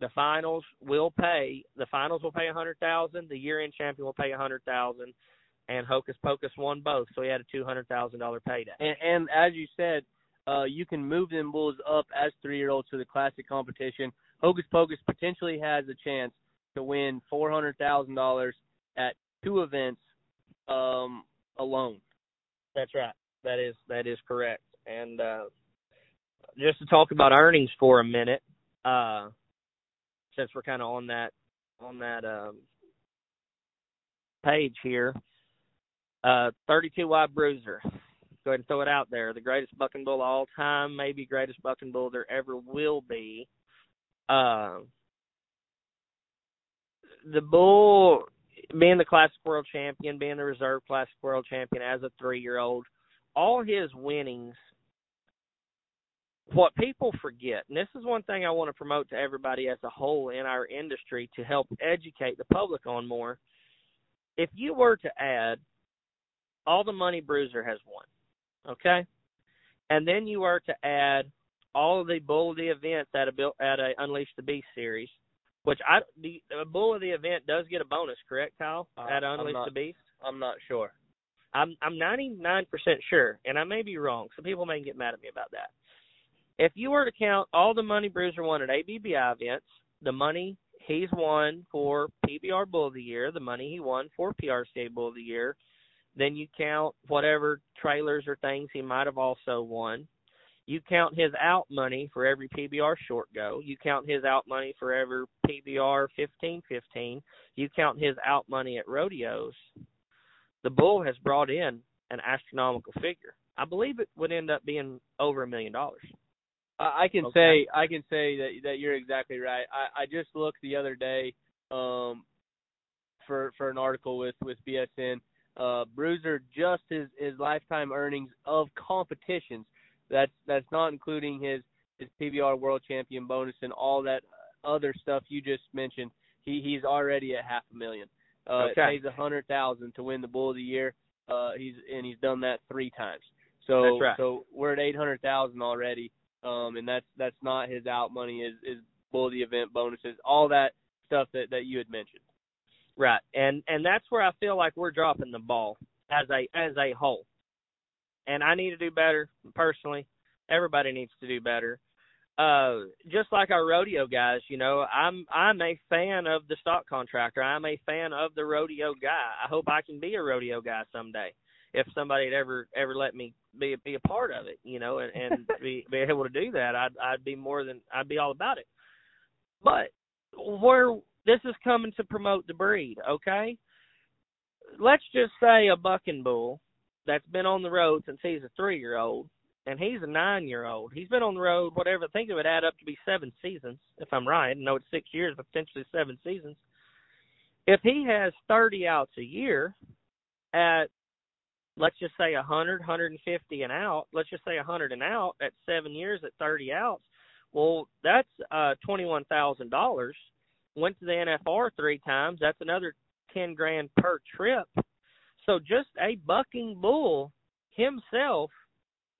the finals will pay. The finals will pay a hundred thousand. The year end champion will pay a hundred thousand. And Hocus Pocus won both, so he had a two hundred thousand dollar payday. And, and as you said, uh, you can move them bulls up as three year olds to the classic competition. Hocus Pocus potentially has a chance to win four hundred thousand dollars at two events um, alone. That's right. That is that is correct. And uh just to talk about earnings for a minute, uh since we're kind of on that on that um page here, uh 32 wide bruiser. Go ahead and throw it out there. The greatest bucking bull of all time, maybe greatest bucking bull there ever will be. Uh, the bull being the classic world champion, being the reserve classic world champion as a three year old, all his winnings, what people forget, and this is one thing I want to promote to everybody as a whole in our industry to help educate the public on more. If you were to add all the money Bruiser has won, okay, and then you are to add all of the bull of the events at a at a Unleash the Beast series, which I the, the bull of the event does get a bonus, correct, Kyle? Uh, at Unleash not- the Beast. I'm not sure. I'm I'm 99% sure, and I may be wrong. Some people may get mad at me about that. If you were to count all the money Bruiser won at ABBI events, the money he's won for PBR Bull of the Year, the money he won for PRCA Bull of the Year, then you count whatever trailers or things he might have also won. You count his out money for every PBR short go. You count his out money for every PBR 1515. You count his out money at rodeos the bull has brought in an astronomical figure. I believe it would end up being over a million dollars. I, can Okay. say I can say that that you're exactly right. I, I just looked the other day um, for for an article with with BSN. Uh, Bruiser just his his lifetime earnings of competitions. That's that's not including his his PBR World Champion bonus and all that other stuff you just mentioned. He he's already at half a million. Uh, Okay. It pays a hundred thousand to win the Bull of the Year. Uh, he's and he's done that three times. So right. so we're at eight hundred thousand already. Um, and that's that's not his out money, his his Bull of the event bonuses, all that stuff that that you had mentioned. Right. And and that's where I feel like we're dropping the ball as a as a whole. And I need to do better personally. Everybody needs to do better. Uh just like our rodeo guys, you know, I'm I'm a fan of the stock contractor. I'm a fan of the rodeo guy. I hope I can be a rodeo guy someday. If somebody had ever ever let me be be a part of it, you know, and, and be be able to do that, I'd I'd be more than I'd be all about it. But where this is coming to promote the breed, okay? Let's just say a bucking bull that's been on the road since he's a three year old and he's a nine year old. He's been on the road, whatever I think it would add up to be seven seasons, if I'm right. I know it's six years, but potentially seven seasons. If he has thirty outs a year at let's just say a hundred, hundred and fifty an out, let's just say a hundred an out at seven years at thirty outs, well that's uh twenty one thousand dollars went to the NFR three times. That's another ten grand per trip. So just a bucking bull himself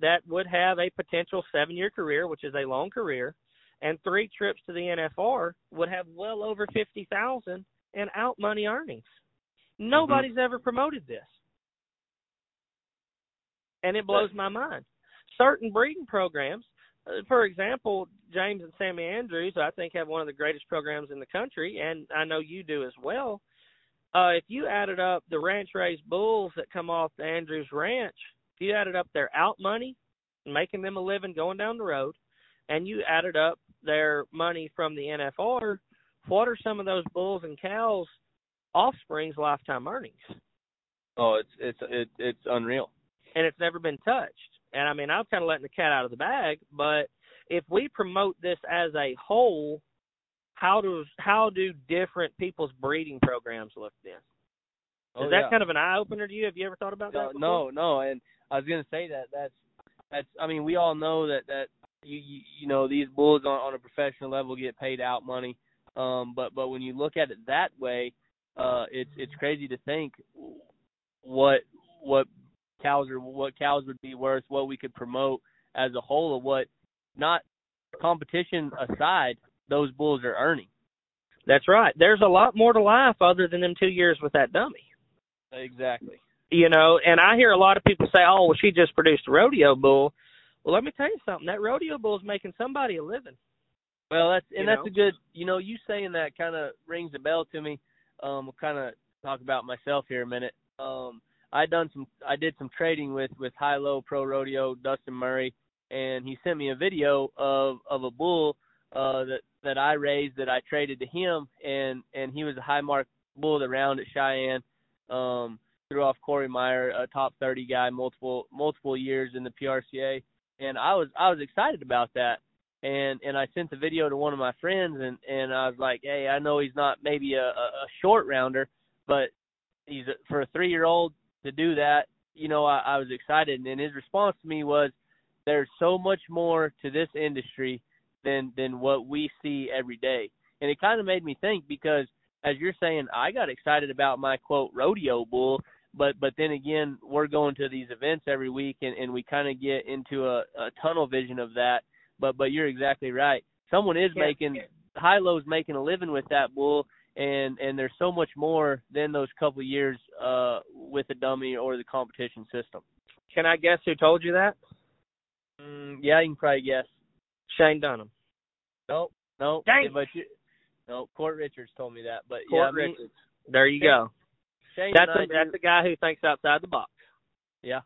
that would have a potential seven year career, which is a long career, and three trips to the NFR would have well over fifty thousand in out money earnings. Nobody's mm-hmm. ever promoted this. And it blows my mind. Certain breeding programs, for example, James and Sammy Andrews, I think have one of the greatest programs in the country, and I know you do as well. Uh, if you added up the ranch raised bulls that come off the Andrews Ranch, if you added up their out money, making them a living going down the road, and you added up their money from the NFR, what are some of those bulls and cows offspring's lifetime earnings? Oh, it's it's it, it's unreal, and it's never been touched. And I mean, I'm kind of letting the cat out of the bag, but if we promote this as a whole, how does how do different people's breeding programs look then? Oh, Is that yeah. kind of an eye opener to you? Have you ever thought about that? No, no, no. And I was gonna say that that's that's. I mean, we all know that that you you, you know these bulls on on a professional level get paid out money. Um, but but when you look at it that way, uh, it's it's crazy to think what what cows are what cows would be worth, what we could promote as a whole, of what not competition aside, those bulls are earning. That's right. There's a lot more to life other than them two years with that dummy. Exactly. You know, and I hear a lot of people say, "Oh, well, she just produced a rodeo bull." Well, let me tell you something. That rodeo bull is making somebody a living. Well, that's and you that's know? a good. You know, you saying that kind of rings a bell to me. Um, I'll kind of talk about myself here a minute. Um, I done some. I did some trading with with High Low Pro Rodeo Dustin Murray, and he sent me a video of of a bull uh, that that I raised that I traded to him, and and he was a high mark bull that round at Cheyenne. Um, threw off Corey Meyer, a top 30 guy, multiple multiple years in the PRCA, and I was I was excited about that. And and I sent the video to one of my friends, and and I was like, hey, I know he's not maybe a, a short rounder, but he's a, for a three year old to do that. You know, I, I was excited, and his response to me was, "There's so much more to this industry than than what we see every day." And it kind of made me think because, as you're saying, I got excited about my quote rodeo bull, but but then again, we're going to these events every week, and and we kind of get into a, a tunnel vision of that. But but you're exactly right. Someone is Yeah. making high low's making a living with that bull, and and there's so much more than those couple of years uh with the dummy or the competition system. Can I guess who told you that? Mm, yeah, you can probably guess. Shane Dunham. Nope, nope. Dang. But you, no, Court Richards told me that. But Court yeah, Richards. There you Shane- go. Shane That's I a, do- that's a guy who thinks outside the box. Yeah,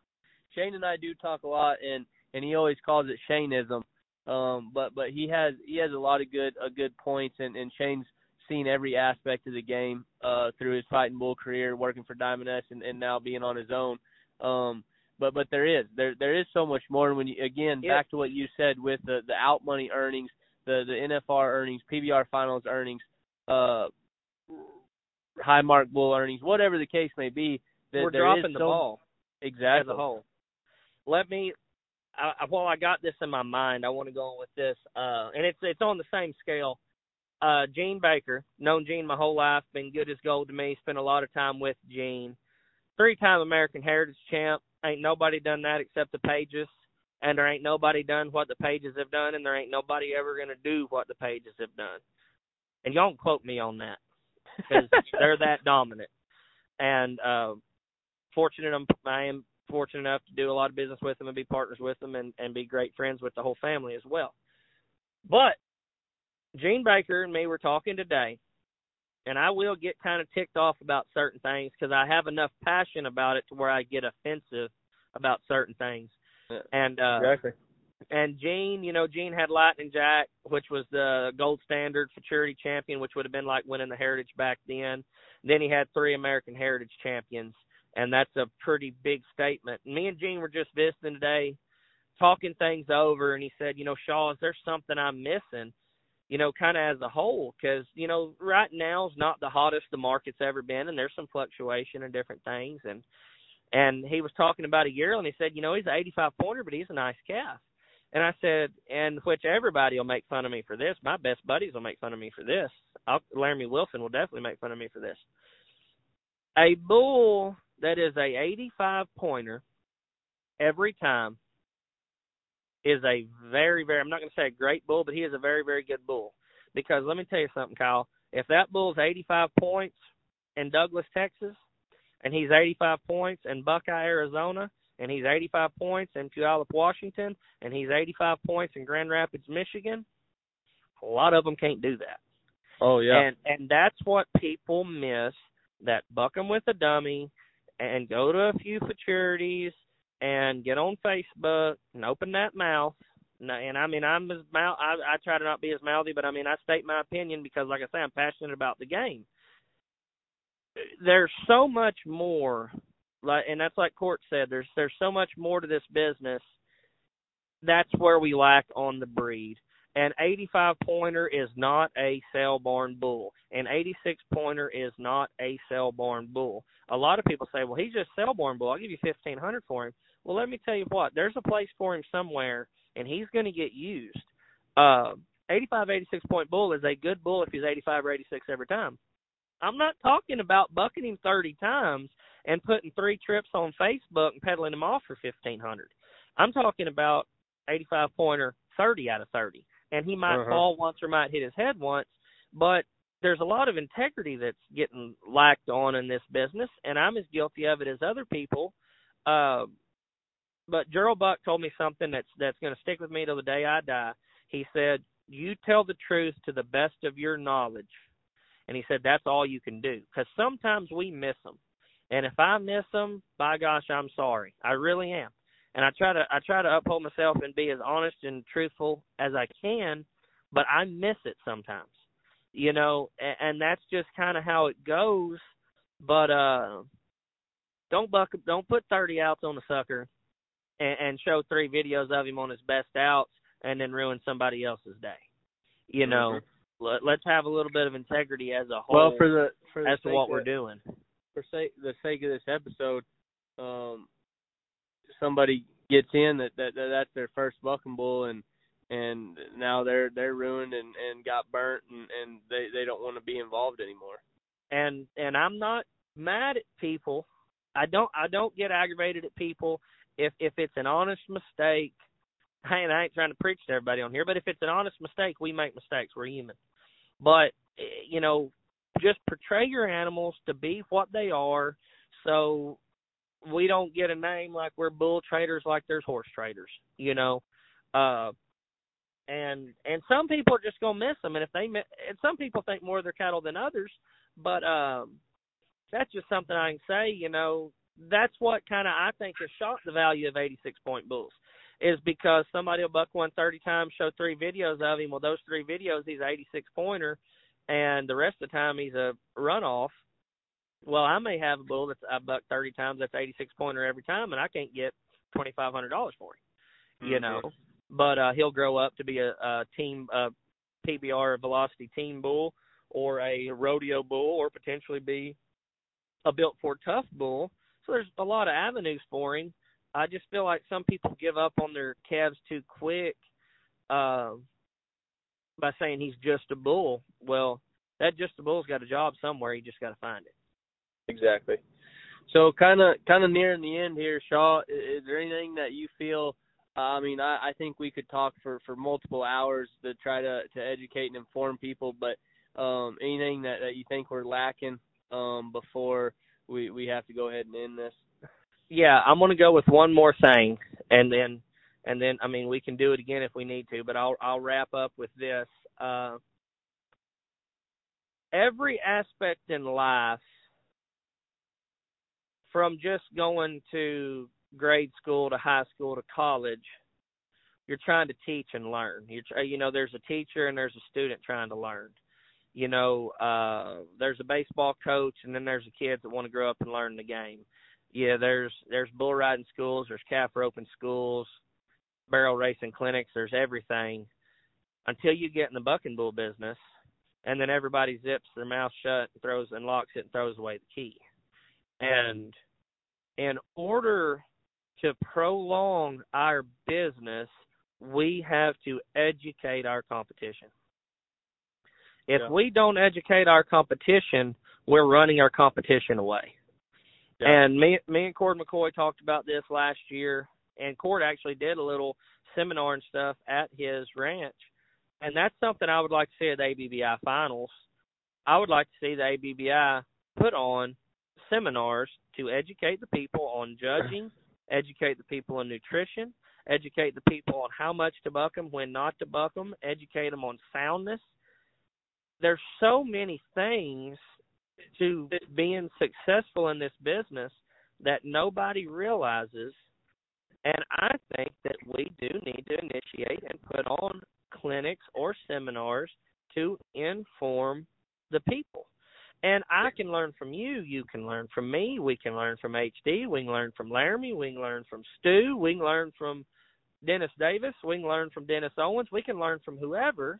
Shane and I do talk a lot, and and he always calls it Shaneism. Um, but but he has he has a lot of good uh, good points, and and Shane's seen every aspect of the game uh through his fighting bull career, working for Diamond S, and and now being on his own. Um, but but there is there there is so much more. And when you again Yeah. back to what you said with the the out money earnings, the the NFR earnings, PBR finals earnings, uh, high mark bull earnings, whatever the case may be. That We're there dropping is the so- ball exactly as a whole. Let me. I- while I got this in my mind, I want to go on with this, uh, and it's it's on the same scale. Uh, Gene Baker, known Gene my whole life, been good as gold to me. Spent a lot of time with Gene. Three-time American Heritage champ. Ain't nobody done that except the Pages, and there ain't nobody done what the Pages have done, and there ain't nobody ever gonna do what the Pages have done. And y'all don't quote me on that because they're that dominant. And uh, fortunate, I'm, I am fortunate enough to do a lot of business with them and be partners with them and, and be great friends with the whole family as well. But Gene Baker and me were talking today, and I will get kind of ticked off about certain things because I have enough passion about it to where I get offensive about certain things. Yeah. And uh, exactly. and Gene, you know, Gene had Lightning Jack, which was the gold standard futurity champion, which would have been like winning the Heritage back then. Then he had three American Heritage champions, and that's a pretty big statement. Me and Gene were just visiting today, talking things over, and he said, you know, Shaw, is there something I'm missing? You know, kind of as a whole, because you know, right now is not the hottest the market's ever been, and there's some fluctuation and different things, and and he was talking about a year, and he said, you know, he's an 85 pointer, but he's a nice calf. And I said, and which everybody will make fun of me for this. My best buddies will make fun of me for this. I'll, Laramie Wilson will definitely make fun of me for this. A bull that is a 85 pointer every time is a very, very I'm not going to say a great bull, but he is a very, very good bull. Because let me tell you something, Kyle. If that bull's 85 points in Douglas, Texas, and he's 85 points in Buckeye, Arizona, and he's 85 points in Puyallup, Washington, and he's 85 points in Grand Rapids, Michigan, a lot of them can't do that. Oh yeah. And and that's what people miss that buck 'em with a dummy and go to a few futurities and get on Facebook and open that mouth. And I mean, I'm as mouth. I, I try to not be as mouthy, but I mean, I state my opinion because, like I say, I'm passionate about the game. There's so much more, like, and that's like Cord said. There's there's so much more to this business. That's where we lack on the breed. An 85 pointer is not a sale barn bull. An 86 pointer is not a sale barn bull. A lot of people say, "Well, he's just sale barn bull. I'll give you 1500 for him." Well, let me tell you what. There's a place for him somewhere, and he's going to get used. Uh, 85, 86 point bull is a good bull if he's 85 or 86 every time. I'm not talking about bucking him 30 times and putting three trips on Facebook and peddling him off for 1500. I'm talking about 85 pointer 30 out of 30 and he might Uh-huh. fall once or might hit his head once, but there's a lot of integrity that's getting lacked on in this business, and I'm as guilty of it as other people. Uh, but Gerald Buck told me something that's that's going to stick with me till the day I die. He said, "You tell the truth to the best of your knowledge," and he said that's all you can do because sometimes we miss them, and if I miss them, by gosh, I'm sorry. I really am and I try to I try to uphold myself and be as honest and truthful as I can, but I miss it sometimes, you know, and, and that's just kind of how it goes. But uh, don't buck don't put thirty outs on the sucker, and, and show three videos of him on his best outs, and then ruin somebody else's day. You know, let, let's have a little bit of integrity as a whole Well, for the for the as to what of- we're doing. for sake the sake of this episode, um, somebody gets in that, that, that that's their first bucking bull and and now they're they're ruined and and got burnt and and they they don't want to be involved anymore. and and I'm not mad at people. I don't I don't get aggravated at people if if it's an honest mistake. And I ain't trying to preach to everybody on here, but if it's an honest mistake, we make mistakes. We're human. But eh, you know, just portray your animals to be what they are, so we don't get a name like we're bull traders, like there's horse traders. You know, uh, and and some people are just gonna miss them, and if they and some people think more of their cattle than others, but um, that's just something I can say. You know, that's what kind of I think has shot the value of 86 point bulls, is because somebody will buck one 30 times, show three videos of him. Well, those three videos, he's an 86 pointer, and the rest of the time he's a runoff. Well, I may have a bull that's I buck 30 times, that's 86 pointer every time, and I can't get twenty five hundred dollars for him. You Mhm. know, but uh, he'll grow up to be a, a team uh, PBR velocity team bull or a rodeo bull or potentially be a Built Ford Tough bull. So there's a lot of avenues for him. I just feel like some people give up on their calves too quick uh, by saying he's just a bull. Well, that just a bull's got a job somewhere. You just got to find it. Exactly. So kind of kind of nearing the end here, Shaw. Is there anything that you feel? Uh, I mean, I, I think we could talk for for multiple hours to try to to educate and inform people. But um, anything that that you think we're lacking um, before we we have to go ahead and end this? Yeah, I'm going to go with one more thing, and then and then I mean we can do it again if we need to, but I'll I'll wrap up with this. Uh, every aspect in life, from just going to grade school to high school to college, you're trying to teach and learn. Tr- you know there's a teacher and there's a student trying to learn. You know, uh, there's a baseball coach and then there's the kids that want to grow up and learn the game yeah, there's there's bull riding schools, there's calf roping schools, barrel racing clinics, there's everything. Until you get in the bucking bull business, and then everybody zips their mouth shut and throws and locks it and throws away the key. And in order to prolong our business, we have to educate our competition. If Yeah. we don't educate our competition, we're running our competition away. Yeah. And me, me and Cord McCoy talked about this last year. and Cord actually did a little seminar and stuff at his ranch, and that's something I would like to see at the ABBI finals. I would like to see the ABBI put on seminars to educate the people on judging, educate the people on nutrition, educate the people on how much to buck them, when not to buck them, educate them on soundness. There's so many things to being successful in this business that nobody realizes. And I think that we do need to initiate and put on clinics or seminars to inform the people. And I can learn from you. You can learn from me. We can learn from HD. We can learn from Laramie. We can learn from Stu. We can learn from Dennis Davis. We can learn from Dennis Owens. We can learn from whoever.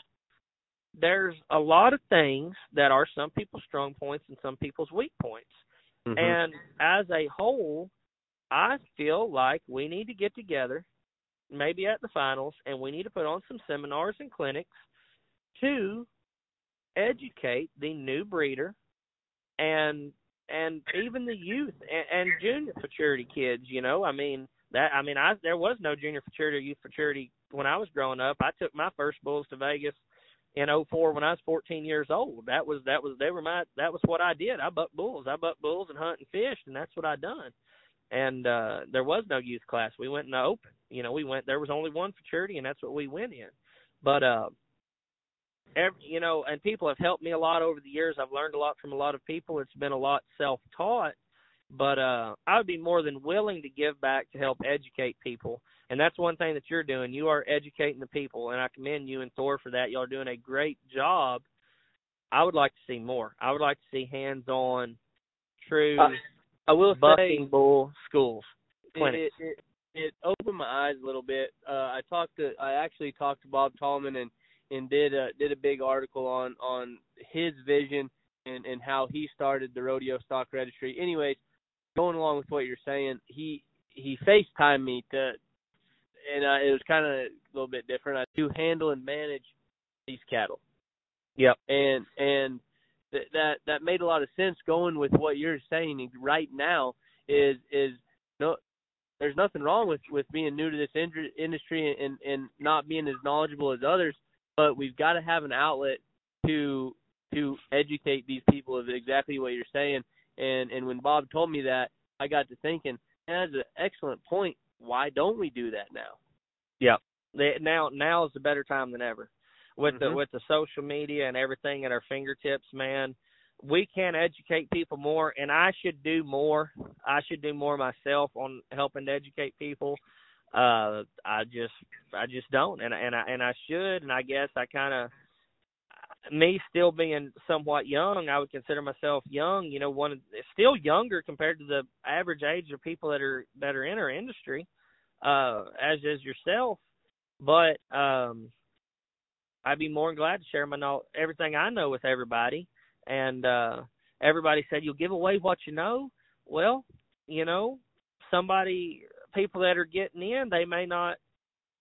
There's a lot of things that are some people's strong points and some people's weak points. Mm-hmm. And as a whole, I feel like we need to get together, maybe at the finals, and we need to put on some seminars and clinics to educate the new breeder and and even the youth and, and junior futurity kids. You know, I mean that. I mean, I there was no junior futurity or youth futurity when I was growing up. I took my first bulls to Vegas in '04 when I was 14 years old. That was that was they were my that was what I did. I bucked bulls. I bucked bulls and hunt and fished, and that's what I done. And uh there was no youth class. We went in the open. You know, we went. There was only one futurity, and that's what we went in. But uh every, you know, and people have helped me a lot over the years. I've learned a lot from a lot of people. It's been a lot self-taught, but uh I would be more than willing to give back to help educate people. And that's one thing that you're doing. You are educating the people, and I commend you and Thor for that. Y'all are doing a great job. I would like to see more. I would like to see hands-on, true. I, I will bucking say, bull schools clinics. It, it, it opened my eyes a little bit. Uh, I talked to, I actually talked to Bob Tallman and and did a did a big article on on his vision and and how he started the rodeo stock registry. Anyways, going along with what you're saying, he he FaceTimed me to, and uh, it was kind of a little bit different. I do handle and manage these cattle. Yep. And and th- that that made a lot of sense. Going with what you're saying right now is is no. There's nothing wrong with with being new to this in- industry and and not being as knowledgeable as others but we've got to have an outlet to to educate these people of exactly what you're saying. And and when Bob told me that, I got to thinking, that's an excellent point. Why don't we do that now? Yep. Now now is a better time than ever. With mm-hmm. the with the social media and everything at our fingertips, man, we can educate people more and I should do more. I should do more myself on helping to educate people uh I just I just don't and and I and I should and I guess I kind of me still being somewhat young, I would consider myself young, you know, one still younger compared to the average age of people that are that are in our industry uh as is yourself. But um I'd be more than glad to share my know everything I know with everybody. And uh everybody said you'll give away what you know. Well you know somebody people that are getting in, they may not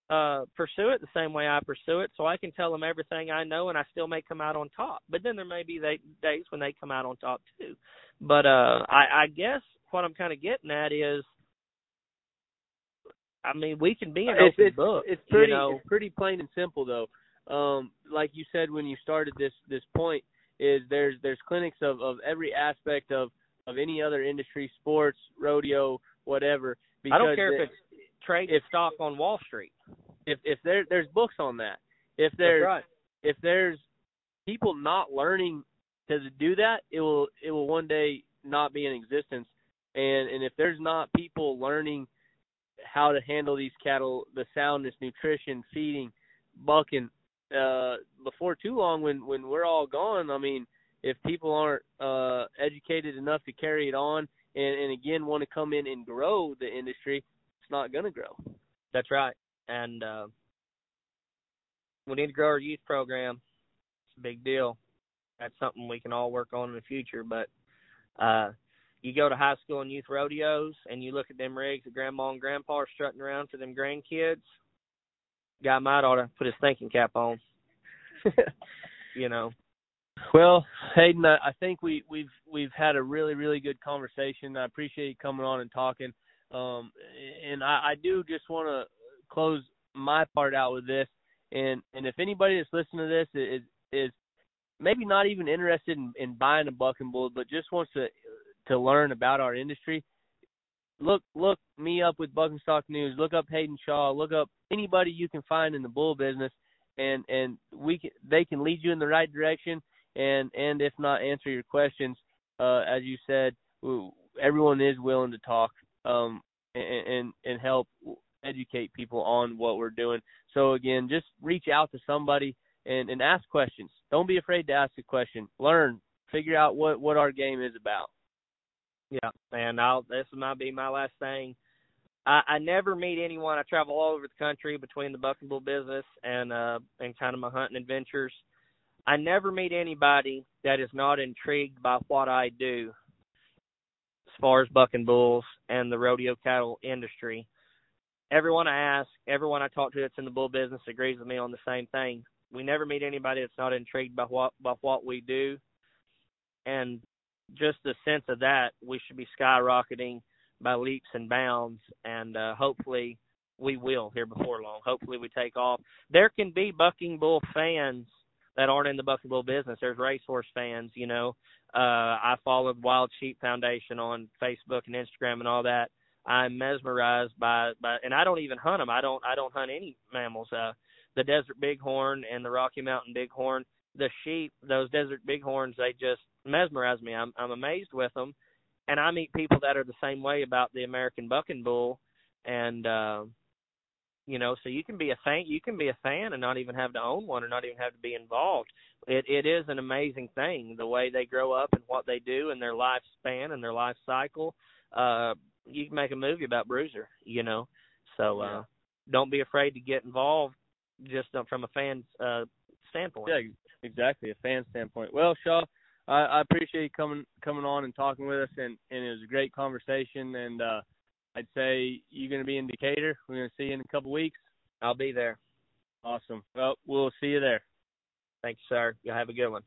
uh pursue it the same way I pursue it. So I can tell them everything I know and I still may come out on top. But then there may be they, days when they come out on top too. But uh I, I guess what I'm kind of getting at is I mean, we can be an it's, open it's, book. It's pretty you know? it's pretty plain and simple though. Um like you said when you started this this point is there's there's clinics of of every aspect of of any other industry, sports, rodeo, whatever. I don't care if it's trade if stock on Wall Street. If if there there's books on that. If there's right. if there's people not learning to do that, it will it will one day not be in existence. And and if there's not people learning how to handle these cattle, the soundness, nutrition, feeding, bucking, uh, before too long, when when we're all gone, I mean, if people aren't uh, educated enough to carry it on and, and again want to come in and grow the industry, it's not going to grow. That's right. And uh, we need to grow our youth program. It's a big deal. That's something we can all work on in the future. But uh, you go to high school and youth rodeos and you look at them rigs that grandma and grandpa are strutting around for them grandkids. Guy might ought to put his thinking cap on. you know, well, Hayden, I think we, we've we've had a really really good conversation. I appreciate you coming on and talking. Um, and I, I do just want to close my part out with this. And and if anybody that's listening to this is is maybe not even interested in, in buying a bucking bull, but just wants to to learn about our industry, look look me up with Buck and Stock News. Look up Hayden Shaw. Look up anybody you can find in the bull business, and and we can they can lead you in the right direction. And and if not, answer your questions. Uh, as you said, everyone is willing to talk um, and, and and help educate people on what we're doing. So again, just reach out to somebody and and ask questions. Don't be afraid to ask a question. Learn, figure out what what our game is about. Yeah, and I'll this might be my last thing. I, I never meet anyone. I travel all over the country between the buck and bull business and uh and kind of my hunting adventures. I never meet anybody that is not intrigued by what I do far as buck and bulls and the rodeo cattle industry. Everyone I ask, everyone I talk to that's in the bull business agrees with me on the same thing. We never meet anybody that's not intrigued by what by what we do. And just the sense of that, we should be skyrocketing by leaps and bounds, and uh, hopefully we will here before long. Hopefully we take off. There can be bucking bull fans that aren't in the bull business. There's racehorse fans, you know. Uh, I followed Wild Sheep Foundation on Facebook and Instagram and all that. I'm mesmerized by by, and I don't even hunt them. I don't I don't hunt any mammals. Uh, the desert bighorn and the Rocky Mountain bighorn the sheep, those desert bighorns, they just mesmerize me. I'm I'm amazed with them, and I meet people that are the same way about the American bucking bull, and uh, you know, so you can be a fan, you can be a fan and not even have to own one or not even have to be involved. It it is an amazing thing the way they grow up and what they do and their lifespan and their life cycle. Uh, you can make a movie about Bruiser, you know. So uh, don't be afraid to get involved, just from a fan's uh, standpoint. Yeah, exactly a fan standpoint. Well, Shaw, I, I appreciate you coming coming on and talking with us, and and it was a great conversation. And uh, I'd say you're going to be in Decatur. We're going to see you in a couple weeks. I'll be there. Awesome. Well, we'll see you there. Thanks, sir. You have a good one.